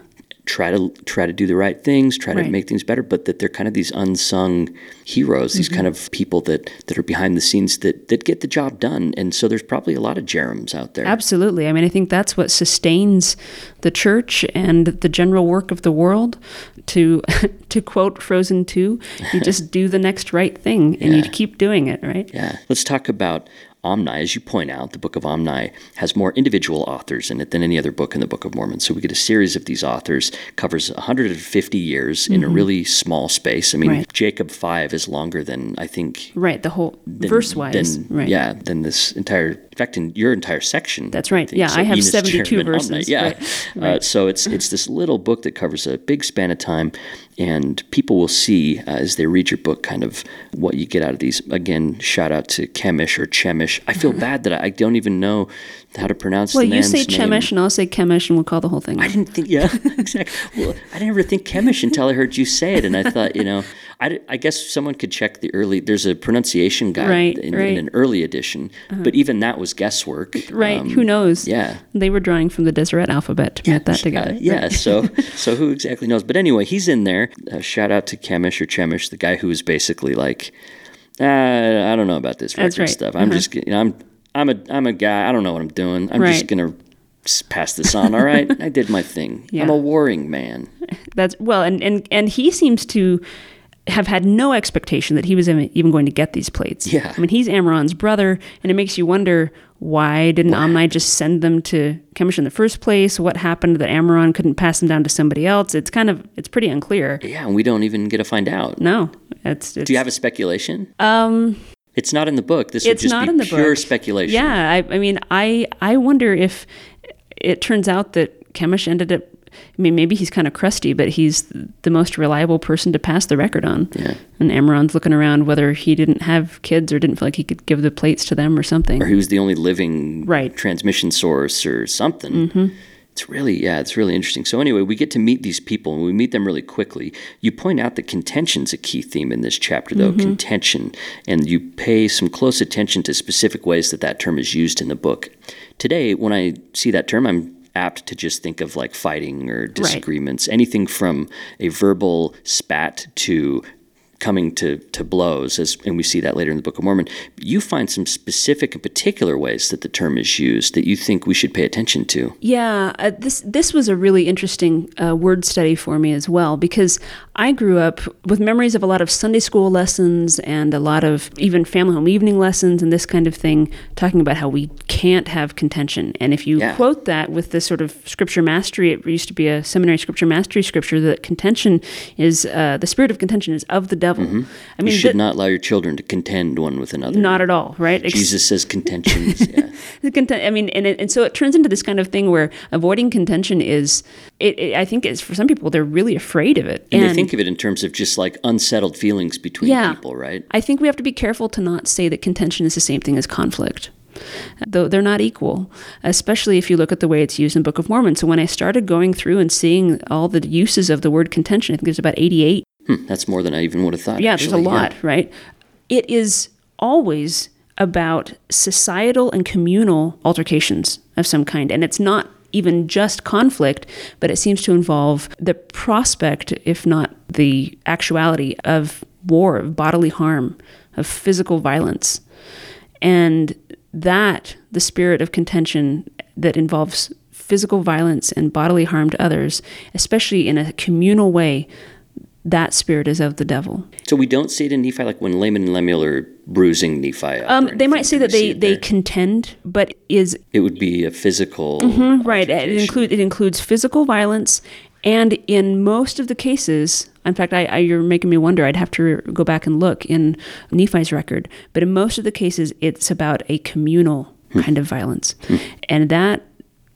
A: try to try to do the right things, try
B: right.
A: to make things better, but that they're kind of these unsung heroes, mm-hmm. these kind of people that that are behind the scenes that that get the job done. And so there's probably a lot of Jaroms out there.
B: Absolutely. I mean, I think that's what sustains the church and the general work of the world. To [laughs] to quote Frozen 2, you just [laughs] do the next right thing and yeah. you keep doing it, right?
A: Yeah. Let's talk about Omni, as you point out, the Book of Omni has more individual authors in it than any other book in the Book of Mormon. So we get a series of these authors, covers 150 years mm-hmm. in a mm-hmm. really small space. I mean, right. Jacob 5 is longer than I think.
B: Right, the whole verse wise.
A: Right. Yeah, than this entire In fact, in your entire section.
B: That's right.
A: think,
B: Yeah,
A: so
B: I have
A: Enos,
B: 72
A: Jarom, and
B: verses.
A: Yeah.
B: Right,
A: Uh, so it's [laughs] it's this little book that covers a big span of time, and people will see uh, as they read your book kind of what you get out of these. Again, shout out to Chemish or Chemish. I feel [laughs] bad that I don't even know how to pronounce
B: Well, you say
A: name.
B: Chemesh, and I'll say Chemish, and we'll call the whole thing.
A: I didn't think, yeah, [laughs] exactly. Well, I didn't ever think chemish until I heard you say it, and I thought, you know, I, I guess someone could check the early. There's a pronunciation guide
B: Right,
A: in,
B: right. Uh-huh.
A: in an early edition, but even that was guesswork.
B: right?
A: Um,
B: Who knows?
A: yeah.
B: They were drawing from the Deseret alphabet to put that together.
A: Uh, yeah, so [laughs] so who exactly knows? But anyway, he's in there. Uh, shout out to Chemish or Chemish, the guy who was basically like, uh, I don't know about this record
B: right.
A: stuff. I'm just, you know, I'm I'm a I'm a guy. I don't know what I'm doing. I'm just gonna pass this on. All right, [laughs] I did my thing. I'm a warring man. [laughs]
B: That's well, and and and he seems to have had no expectation that he was even going to get these plates.
A: Yeah.
B: I mean, he's Amaron's brother, and it makes you wonder why didn't Omni just send them to Chemish in the first place? What happened that Amaron couldn't pass them down to somebody else? It's kind of it's pretty unclear.
A: Yeah, and we don't even get to find out.
B: No, it's, it's
A: Do you have a speculation? Um, it's not in the book. This would just
B: not
A: be
B: in the
A: pure
B: book.
A: speculation.
B: Yeah, I, I mean, I I wonder if it turns out that Chemish ended up. I mean, maybe he's kind of crusty, but he's the most reliable person to pass the record on.
A: Yeah.
B: And Amaron's looking around whether he didn't have kids or didn't feel like he could give the plates to them or something.
A: Or he was the only living
B: Right. Mm-hmm.
A: transmission source or something. It's really, yeah, it's really interesting. So anyway, we get to meet these people and we meet them really quickly. You point out that contention's a key theme in this chapter, though,
B: Mm-hmm.
A: contention, and you pay some close attention to specific ways that that term is used in the book. Today, when I see that term, I'm apt to just think of like fighting or disagreements, anything from a verbal spat to coming to, to blows, as, and we see that later in the Book of Mormon. You find some specific and particular ways that the term is used that you think we should pay attention to.
B: Yeah, uh, this this was a really interesting uh, word study for me as well because I grew up with memories of a lot of Sunday school lessons and a lot of even family home evening lessons and this kind of thing, talking about how we can't have contention. And if you
A: Yeah.
B: quote that with this sort of scripture mastery, it used to be a seminary scripture mastery scripture that contention is uh, the spirit of contention is of the devil. Mm-hmm. I mean,
A: You should
B: th-
A: not allow your children to contend one with another.
B: not at all, right? Ex-
A: Jesus says contentions. yeah. [laughs]
B: the i mean and, and so it turns into this kind of thing where avoiding contention is it, it i think it's for some people they're really afraid of it
A: And, they think of it in terms of just like unsettled feelings between
B: Yeah.
A: people, right?
B: i think we have to be careful to not say that contention is the same thing as conflict though they're not equal especially if you look at the way it's used in book of mormon so when i started going through and seeing all the uses of the word contention i think there's about 88
A: Hmm, that's more than I even would have thought.
B: yeah,
A: actually.
B: there's a lot, right? It is always about societal and communal altercations of some kind. And it's not even just conflict, but it seems to involve the prospect, if not the actuality, of war, of bodily harm, of physical violence. And that, the spirit of contention that involves physical violence and bodily harm to others, especially in a communal way, that spirit is of the devil.
A: So we don't see it in Nephi, like when Laman and Lemuel are bruising Nephi. Up
B: Um, they might say that they, they contend, but is
A: It would be a physical.
B: right. It include it includes physical violence, and in most of the cases, in fact, I, I you're making me wonder. I'd have to go back and look in Nephi's record, but in most of the cases, it's about a communal
A: Hmm.
B: kind of violence, and that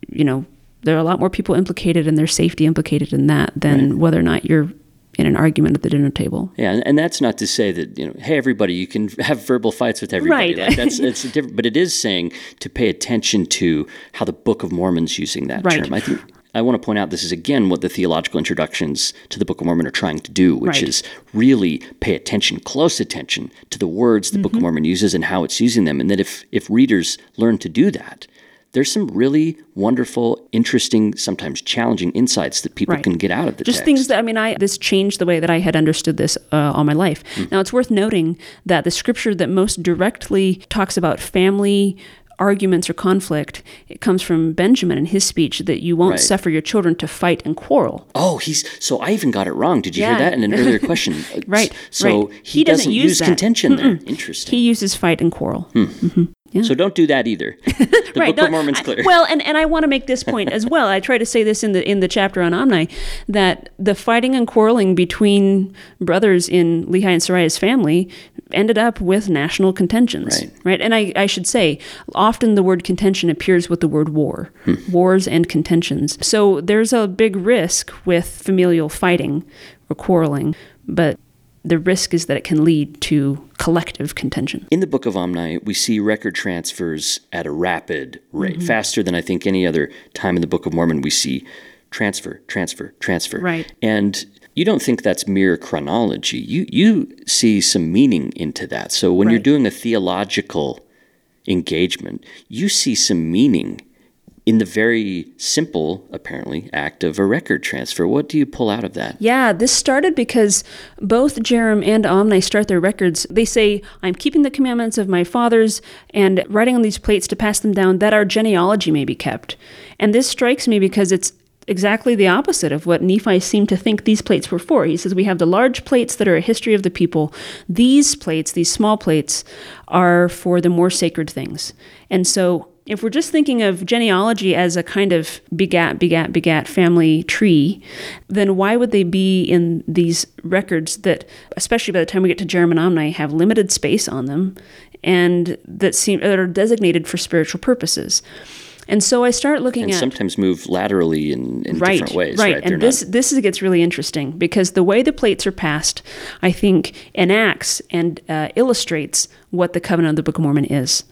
B: you know there are a lot more people implicated and there's safety implicated in that than whether or not you're in an argument at the dinner table.
A: Yeah, and, that's not to say that you know, hey, everybody, you can [laughs] have verbal fights with everybody.
B: Right.
A: Like that's [laughs] it's a different, but it is saying to pay attention to how the Book of Mormon's using that
B: Right.
A: term. I think I want to point out this is again what the theological introductions to the Book of Mormon are trying to do, which
B: Right.
A: is really pay attention, close attention to the words the Book
B: Mm-hmm.
A: of Mormon uses and how it's using them, and that if if readers learn to do that. There's some really wonderful, interesting, sometimes challenging insights that people
B: Right.
A: can get out of the
B: just
A: text.
B: things that I mean, I this changed the way that I had understood this uh, all my life.
A: Hmm.
B: Now it's worth noting that the scripture that most directly talks about family arguments or conflict it comes from Benjamin in his speech that you won't
A: Right.
B: suffer your children to fight and quarrel.
A: Oh, he's so I even got it wrong. Did you
B: Yeah.
A: hear that in an earlier [laughs] question?
B: Right,
A: So
B: right.
A: he,
B: He doesn't use
A: use contention there. Interesting.
B: He uses fight and quarrel.
A: So don't do that either. [laughs] The Book of Mormon's
B: I-
A: clear.
B: well, and, and I want to make this point [laughs] as well. I try to say this in the in the chapter on Omni that the fighting and quarreling between brothers in Lehi and Sariah's family ended up with national contentions.
A: Right.
B: right? And I, I should say, often the word contention appears with the word war, hmm. wars and contentions. So there's a big risk with familial fighting or quarreling, but the risk is that it can lead to collective contention.
A: In the Book of Omni, we see record transfers at a rapid rate, mm-hmm. faster than I think any other time in the Book of Mormon. We see transfer, transfer, transfer.
B: Right.
A: And you don't think that's mere chronology. You you see some meaning into that. So when you're doing a theological engagement, you see some meaning in the very simple, apparently, act of a record transfer. What do you pull out of that?
B: Yeah, this started because both Jarom and Omni start their records. They say, I'm keeping the commandments of my fathers and writing on these plates to pass them down that our genealogy may be kept. And this strikes me because it's exactly the opposite of what Nephi seemed to think these plates were for. He says, We have the large plates that are a history of the people. These plates, these small plates, are for the more sacred things. And so if we're just thinking of genealogy as a kind of begat, begat, begat family tree, then why would they be in these records that, especially by the time we get to Jarom and Omni, have limited space on them and that seem that are designated for spiritual purposes? And so I start looking
A: And
B: at
A: sometimes move laterally in, in
B: right,
A: different ways,
B: right.
A: right? They're
B: And
A: not-
B: this this gets really interesting because the way the plates are passed, I think, enacts and uh, illustrates what the covenant of the Book of Mormon is,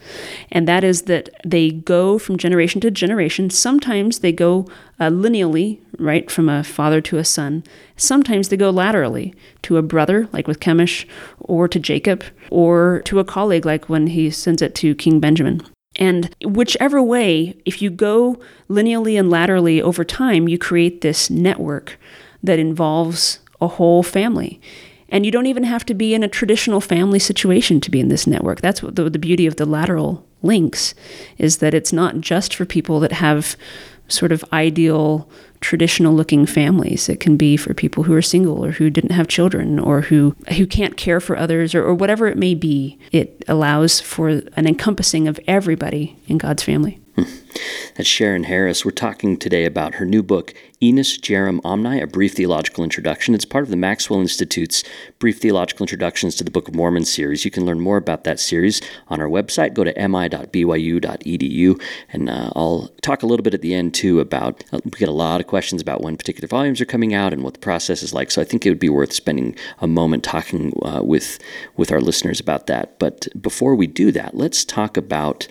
B: and that is that they go from generation to generation. Sometimes they go uh, lineally, right, from a father to a son. Sometimes they go laterally to a brother, like with Chemish, or to Jacob, or to a colleague, like when he sends it to King Benjamin. And whichever way, if you go lineally and laterally over time, you create this network that involves a whole family. And you don't even have to be in a traditional family situation to be in this network. That's what the, the beauty of the lateral links is that it's not just for people that have sort of ideal traditional looking families. It can be for people who are single or who didn't have children or who who can't care for others or, or whatever it may be. It allows for an encompassing of everybody in god's family
A: That's Sharon Harris. We're talking today about her new book, Enos Jarom Omni, A Brief Theological Introduction. It's part of the Maxwell Institute's Brief Theological Introductions to the Book of Mormon series. You can learn more about that series on our website. Go to mi.byu.edu, and uh, I'll talk a little bit at the end, too, about uh, we get a lot of questions about when particular volumes are coming out and what the process is like. So I think it would be worth spending a moment talking uh, with, with our listeners about that. But before we do that, let's talk about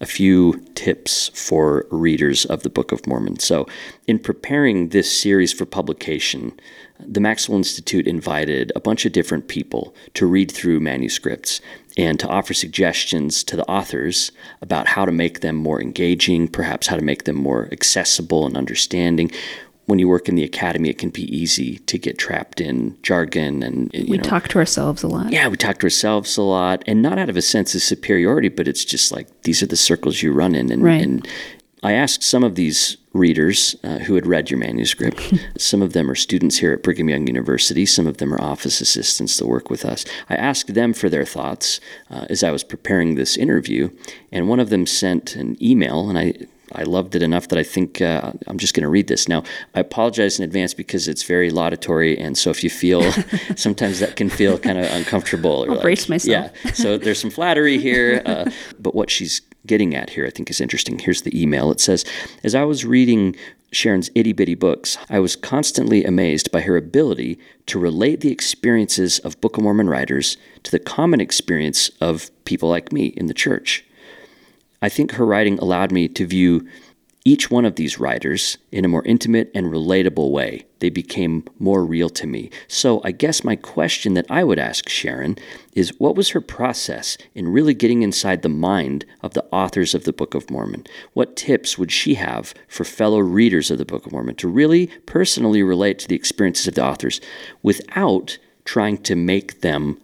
A: a few tips for readers of the Book of Mormon. So, in preparing this series for publication, the Maxwell Institute invited a bunch of different people to read through manuscripts and to offer suggestions to the authors about how to make them more engaging, perhaps how to make them more accessible and understanding. When you work in the academy, it can be easy to get trapped in jargon and you
B: we
A: know,
B: talk to ourselves a lot
A: yeah, we talk to ourselves a lot, and not out of a sense of superiority, but it's just like these are the circles you run in. And,
B: Right.
A: and I asked some of these readers uh, who had read your manuscript. [laughs] some of them are students here at Brigham Young University. Some of them are office assistants that work with us. I asked them for their thoughts uh, as I was preparing this interview, and one of them sent an email, and I. I loved it enough that I think uh, I'm just going to read this. Now, I apologize in advance because it's very laudatory, and so if you feel [laughs] [laughs] sometimes that can feel kind of uncomfortable. Or
B: I'll brace myself.
A: Yeah, so there's some flattery here, uh, [laughs] but what she's getting at here, I think, is interesting. Here's the email. It says, "As I was reading Sharon's itty bitty books, I was constantly amazed by her ability to relate the experiences of Book of Mormon writers to the common experience of people like me in the church. I think her writing allowed me to view each one of these writers in a more intimate and relatable way. They became more real to me. So, I guess my question that I would ask Sharon is what was her process in really getting inside the mind of the authors of the Book of Mormon? What tips would she have for fellow readers of the Book of Mormon to really personally relate to the experiences of the authors without trying to make them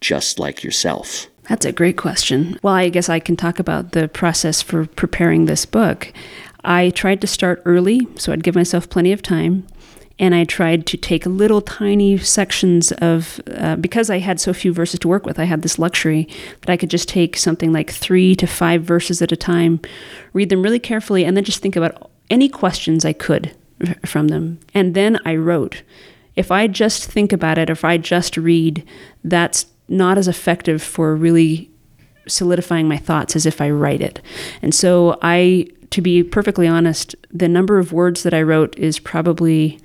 A: just like yourself?
B: That's a great question. Well, I guess I can talk about the process for preparing this book. I tried to start early, so I'd give myself plenty of time. And I tried to take little tiny sections of, uh, because I had so few verses to work with, I had this luxury that I could just take something like three to five verses at a time, read them really carefully, and then just think about any questions I could from them. And then I wrote. If I just think about it, if I just read, that's not as effective for really solidifying my thoughts as if I write it. And so I to be perfectly honest, the number of words that I wrote is probably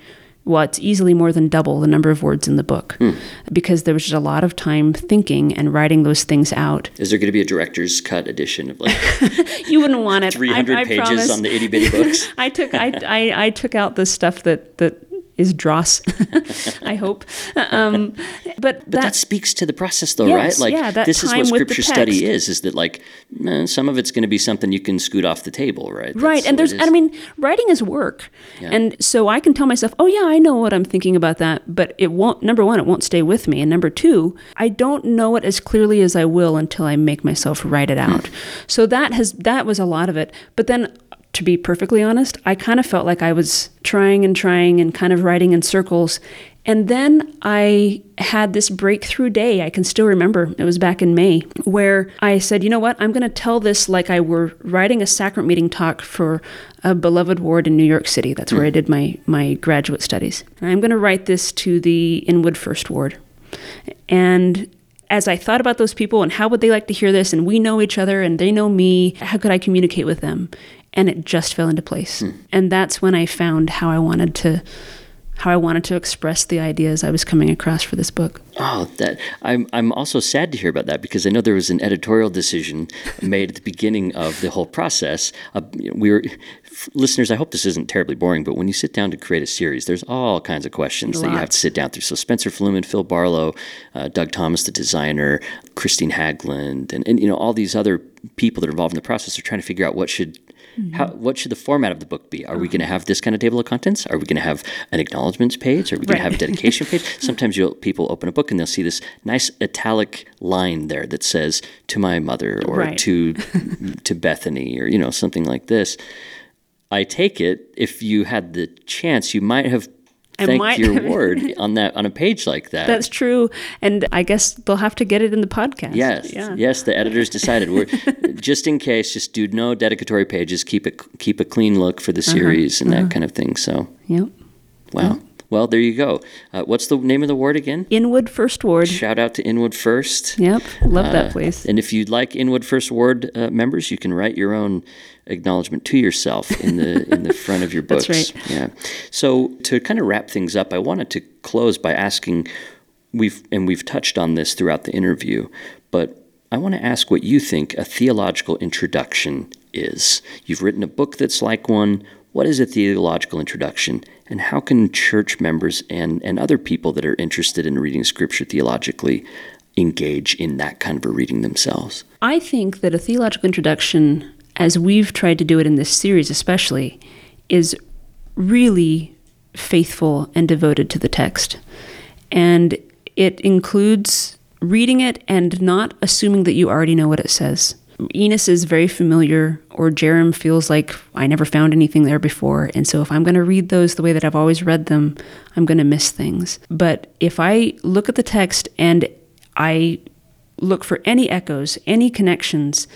B: well, it's easily more than double the number of words in the book
A: Hmm.
B: because there was just a lot of time thinking and writing those things out.
A: Is there going to be a director's cut edition of like [laughs]
B: You wouldn't want it.
A: 300
B: I, I
A: pages
B: promise.
A: on the itty bitty books? [laughs]
B: I took I, I, I took out the stuff that that is dross. [laughs] I hope, um, but,
A: But that,
B: that
A: speaks to the process, though,
B: Yes,
A: right? Like
B: yeah,
A: this is what scripture study is: is that like eh, some of it's going to be something you can scoot off the table, right?
B: right and there's and i mean writing is work
A: Yeah.
B: and so i can tell myself oh yeah i know what i'm thinking about that but it won't number one it won't stay with me and number two i don't know it as clearly as i will until i make myself write it out so that has that was a lot of it but then to be perfectly honest i kind of felt like i was trying and trying and kind of writing in circles and then I had this breakthrough day. I can still remember. It was back in May, where I said, you know what? I'm going to tell this like I were writing a sacrament meeting talk for a beloved ward in New York City. That's where I did my, my graduate studies. I'm going to write this to the Inwood First Ward. And as I thought about those people and how would they like to hear this, and we know each other and they know me, how could I communicate with them? And it just fell into place. And that's when I found how I wanted to how I wanted to express the ideas I was coming across for this book.
A: Oh, that I'm I'm also sad to hear about that because I know there was an editorial decision made at the beginning of the whole process. Uh, we were listeners. I hope this isn't terribly boring, but when you sit down to create a series, there's all kinds of questions that you have to sit down through. So Spencer Fluhman, Phil Barlow, uh, Doug Thomas, the designer, Christine Hagland, and, and you know all these other people that are involved in the process are trying to figure out what should. How, mm-hmm. what should the format of the book be? Are we going to mm-hmm. have this kind of table of contents? Are we going to have an acknowledgments page? Are we going to have a dedication page? [laughs] Sometimes you'll, people open a book and they'll see this nice italic line there that says "to my mother" or
B: Right.
A: "to [laughs] to Bethany" or you know something like this. I take it if you had the chance, you might have
B: I
A: thanked
B: might
A: your [laughs] ward on that on a page like that.
B: That's true, and I guess they'll have to get it in the podcast.
A: Yes,
B: Yeah.
A: yes. The editors decided we're [laughs] just in case, just do no dedicatory pages. Keep it keep a clean look for the
B: Uh-huh,
A: series and that kind of thing. So,
B: Yep.
A: wow. Well, there you go. Uh, what's the name of the ward again?
B: Inwood First Ward.
A: Shout out to Inwood First.
B: Yep. Love
A: Uh,
B: that place.
A: And if you'd like Inwood First Ward uh, members, you can write your own acknowledgement to yourself in the in the front of your [laughs] books.
B: That's right.
A: Yeah. So to kind of wrap things up, I wanted to close by asking we've and we've touched on this throughout the interview, but I want to ask what you think a theological introduction is. You've written a book that's like one. What is a theological introduction? And how can church members and, and other people that are interested in reading scripture theologically engage in that kind of a reading themselves?
B: I think that a theological introduction, as we've tried to do it in this series especially, is really faithful and devoted to the text. And it includes reading it and not assuming that you already know what it says. Enos is very familiar, or Jarom feels like I never found anything there before. And so if I'm going to read those the way that I've always read them, I'm going to miss things. But if I look at the text and I look for any echoes, any connections,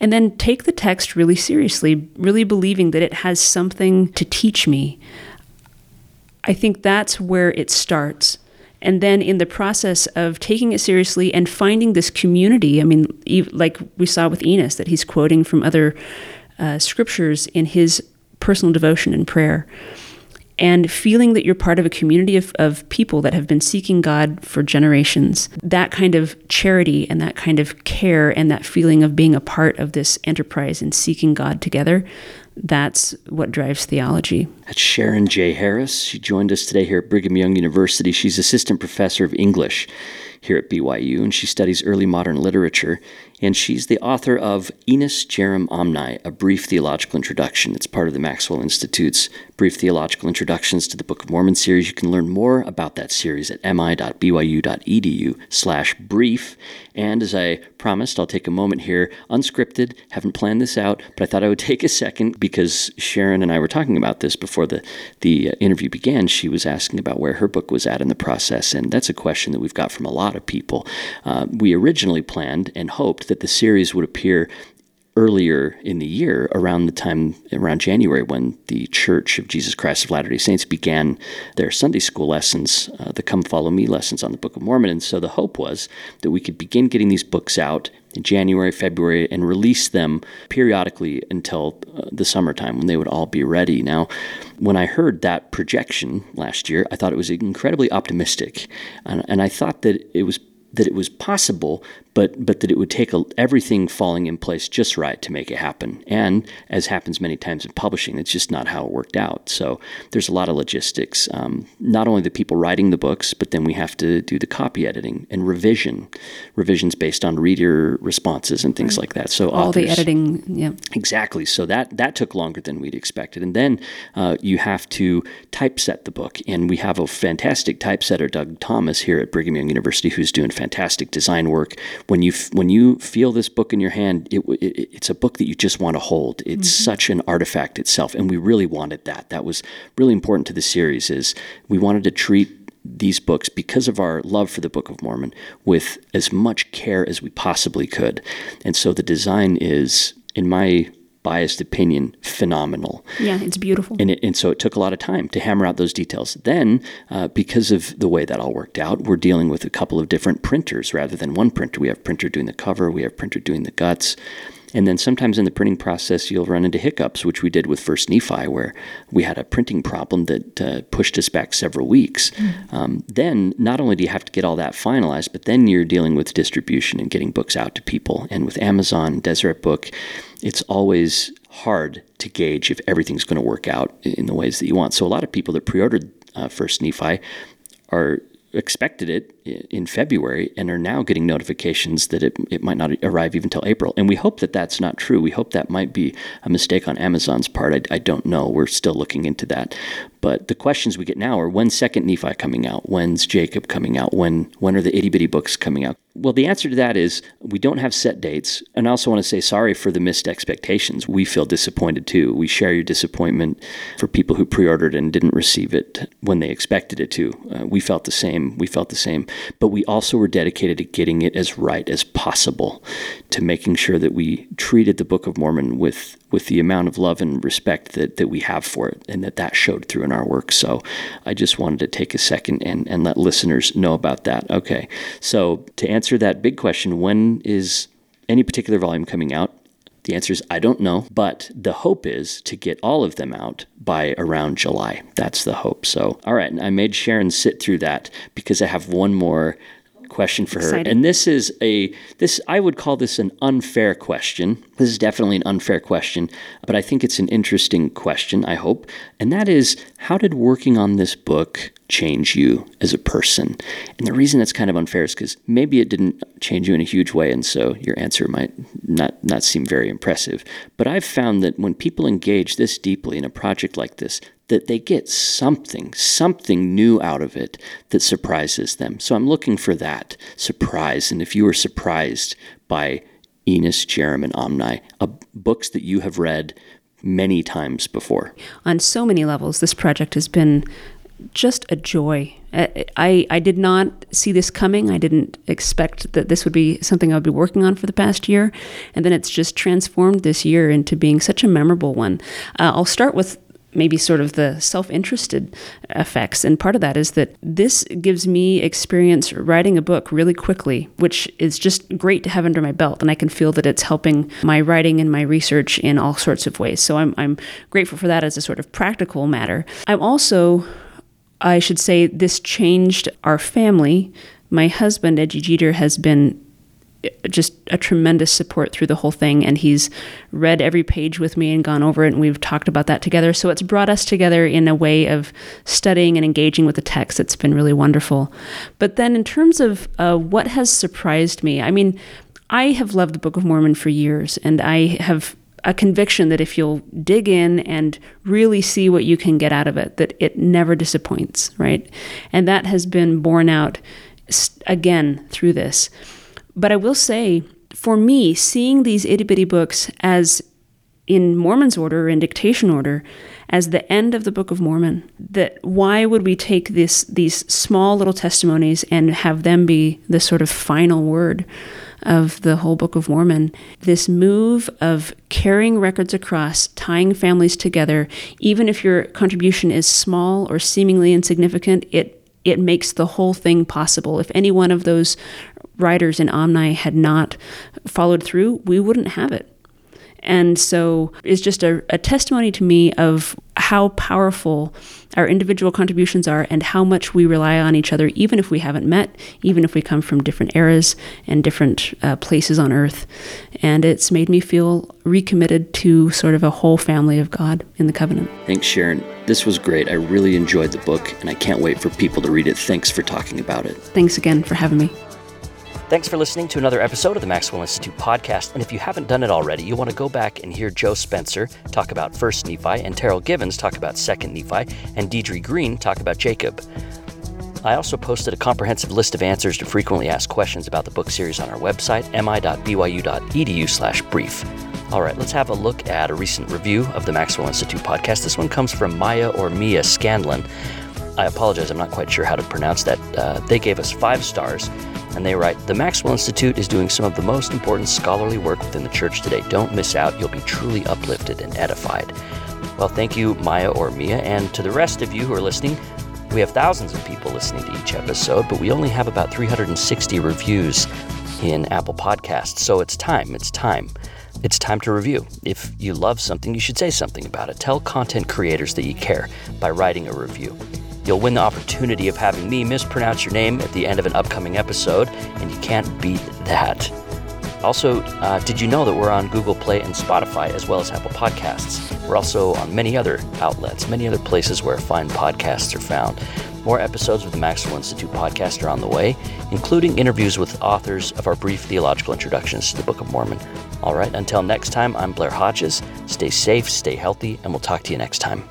B: and then take the text really seriously, really believing that it has something to teach me. I think that's where it starts. And then in the process of taking it seriously and finding this community, I mean, like we saw with Enos, that he's quoting from other uh, scriptures in his personal devotion and prayer. And feeling that you're part of a community of, of people that have been seeking God for generations, that kind of charity and that kind of care and that feeling of being a part of this enterprise and seeking God together, that's what drives theology.
A: That's Sharon J. Harris. She joined us today here at Brigham Young University. She's assistant professor of English here at BYU, and she studies early modern literature. And she's the author of Enos Jarom Omni, a brief theological introduction. It's part of the Maxwell Institute's Brief Theological Introductions to the Book of Mormon series. You can learn more about that series at mi.byu.edu slash brief. And as I promised, I'll take a moment here, unscripted, haven't planned this out, but I thought I would [laughs] take a second because Sharon and I were talking about this before the, the uh, interview began. She was asking about where her book was at in the process, and that's a question that we've got from a lot of people. Uh, we originally planned and hoped that the series would appear earlier in the year, around the time, around January, when the Church of Jesus Christ of Latter day Saints began their Sunday school lessons, uh, the Come Follow Me lessons on the Book of Mormon. And so the hope was that we could begin getting these books out in January, February, and release them periodically until uh, the summertime when they would all be ready. Now, when I heard that projection last year, I thought it was incredibly optimistic. And, and I thought that it was that it was possible, but but that it would take a, everything falling in place just right to make it happen. And as happens many times in publishing, it's just not how it worked out. So there's a lot of logistics. Um, not only the people writing the books, but then we have to do the copy editing and revision, revisions based on reader responses and things right. like that. So
B: all authors, the editing, yeah,
A: exactly. So that that took longer than we'd expected. And then uh, you have to typeset the book, and we have a fantastic typesetter, Doug Thomas, here at Brigham Young University, who's doing fantastic design work when you when you feel this book in your hand, it, it, it's a book that you just want to hold. It's mm-hmm. such an artifact itself, and we really wanted that. That was really important to the series. Is we wanted to treat these books because of our love for the Book of Mormon with as much care as we possibly could, and so the design is, in my biased opinion, phenomenal.
B: Yeah, it's beautiful.
A: And, it, and so it took a lot of time to hammer out those details. Then, uh, because of the way that all worked out, we're dealing with a couple of different printers rather than one printer. We have printer doing the cover, we have printer doing the guts. And then sometimes in the printing process, you'll run into hiccups, which we did with First Nephi, where we had a printing problem that uh, pushed us back several weeks. Mm-hmm. Um, then, not only do you have to get all that finalized, but then you're dealing with distribution and getting books out to people. And with Amazon, Deseret Book, it's always hard to gauge if everything's going to work out in the ways that you want. So, a lot of people that pre ordered uh, First Nephi are expected it in February and are now getting notifications that it, it might not arrive even until April. And we hope that that's not true. We hope that might be a mistake on Amazon's part. I, I don't know. We're still looking into that. But the questions we get now are when's Second Nephi coming out? When's Jacob coming out? When when are the itty bitty books coming out? Well, the answer to that is we don't have set dates. And I also want to say sorry for the missed expectations. We feel disappointed too. We share your disappointment for people who pre ordered and didn't receive it when they expected it to. Uh, we felt the same. We felt the same. But we also were dedicated to getting it as right as possible, to making sure that we treated the Book of Mormon with with the amount of love and respect that, that we have for it and that that showed through in our work. So I just wanted to take a second and, and let listeners know about that. Okay. So to answer that big question, when is any particular volume coming out? The answer is I don't know, but the hope is to get all of them out by around July. That's the hope. So, all right, I made Sharon sit through that because I have one more question for Exciting. her. And this is a this I would call this an unfair question. This is definitely an unfair question, but I think it's an interesting question, I hope. And that is how did working on this book change you as a person? And the reason that's kind of unfair is because maybe it didn't change you in a huge way, and so your answer might not, not seem very impressive. But I've found that when people engage this deeply in a project like this, that they get something, something new out of it that surprises them. So I'm looking for that surprise. And if you were surprised by Enos, Jarom, and Omni, uh, books that you have read many times before.
B: On so many levels, this project has been just a joy. I, I did not see this coming. I didn't expect that this would be something I would be working on for the past year. And then it's just transformed this year into being such a memorable one. Uh, I'll start with maybe sort of the self interested effects. And part of that is that this gives me experience writing a book really quickly, which is just great to have under my belt. And I can feel that it's helping my writing and my research in all sorts of ways. So I'm, I'm grateful for that as a sort of practical matter. I'm also, I should say, this changed our family. My husband, Edgy Jeter, has been just a tremendous support through the whole thing. And he's read every page with me and gone over it, and we've talked about that together. So it's brought us together in a way of studying and engaging with the text. It's been really wonderful. But then, in terms of uh, what has surprised me, I mean, I have loved the Book of Mormon for years, and I have a conviction that if you'll dig in and really see what you can get out of it, that it never disappoints, right? And that has been borne out again through this. But I will say, for me, seeing these itty bitty books as in Mormon's order, in dictation order, as the end of the Book of Mormon. That why would we take this these small little testimonies and have them be the sort of final word of the whole Book of Mormon? This move of carrying records across, tying families together, even if your contribution is small or seemingly insignificant, it it makes the whole thing possible. If any one of those writers in Omni had not followed through, we wouldn't have it. And so it's just a, a, testimony to me of how powerful our individual contributions are and how much we rely on each other, even if we haven't met, even if we come from different eras and different uh, places on earth. And it's made me feel recommitted to sort of a whole family of God in the covenant.
A: Thanks, Sharon. This was great. I really enjoyed the book, and I can't wait for people to read it. Thanks for talking about it.
B: Thanks again for having me.
A: Thanks for listening to another episode of the Maxwell Institute podcast. And if you haven't done it already, you want to go back and hear Joe Spencer talk about First Nephi, and Terryl Givens talk about Second Nephi, and Deidre Green talk about Jacob. I also posted a comprehensive list of answers to frequently asked questions about the book series on our website, mi.byu.edu/brief. All right, let's have a look at a recent review of the Maxwell Institute podcast. This one comes from Maya or Mia Scanlon. I apologize, I'm not quite sure how to pronounce that. Uh, they gave us five stars and they write The Maxwell Institute is doing some of the most important scholarly work within the church today. Don't miss out, you'll be truly uplifted and edified. Well, thank you, Maya or Mia, and to the rest of you who are listening. We have thousands of people listening to each episode, but we only have about 360 reviews in Apple Podcasts, so it's time. It's time. It's time to review. If you love something, you should say something about it. Tell content creators that you care by writing a review. You'll win the opportunity of having me mispronounce your name at the end of an upcoming episode, and you can't beat that. Also, uh, did you know that we're on Google Play and Spotify as well as Apple Podcasts? We're also on many other outlets, many other places where fine podcasts are found. More episodes of the Maxwell Institute podcast are on the way, including interviews with authors of our brief theological introductions to the Book of Mormon. All right, until next time, I'm Blair Hodges. Stay safe, stay healthy, and we'll talk to you next time.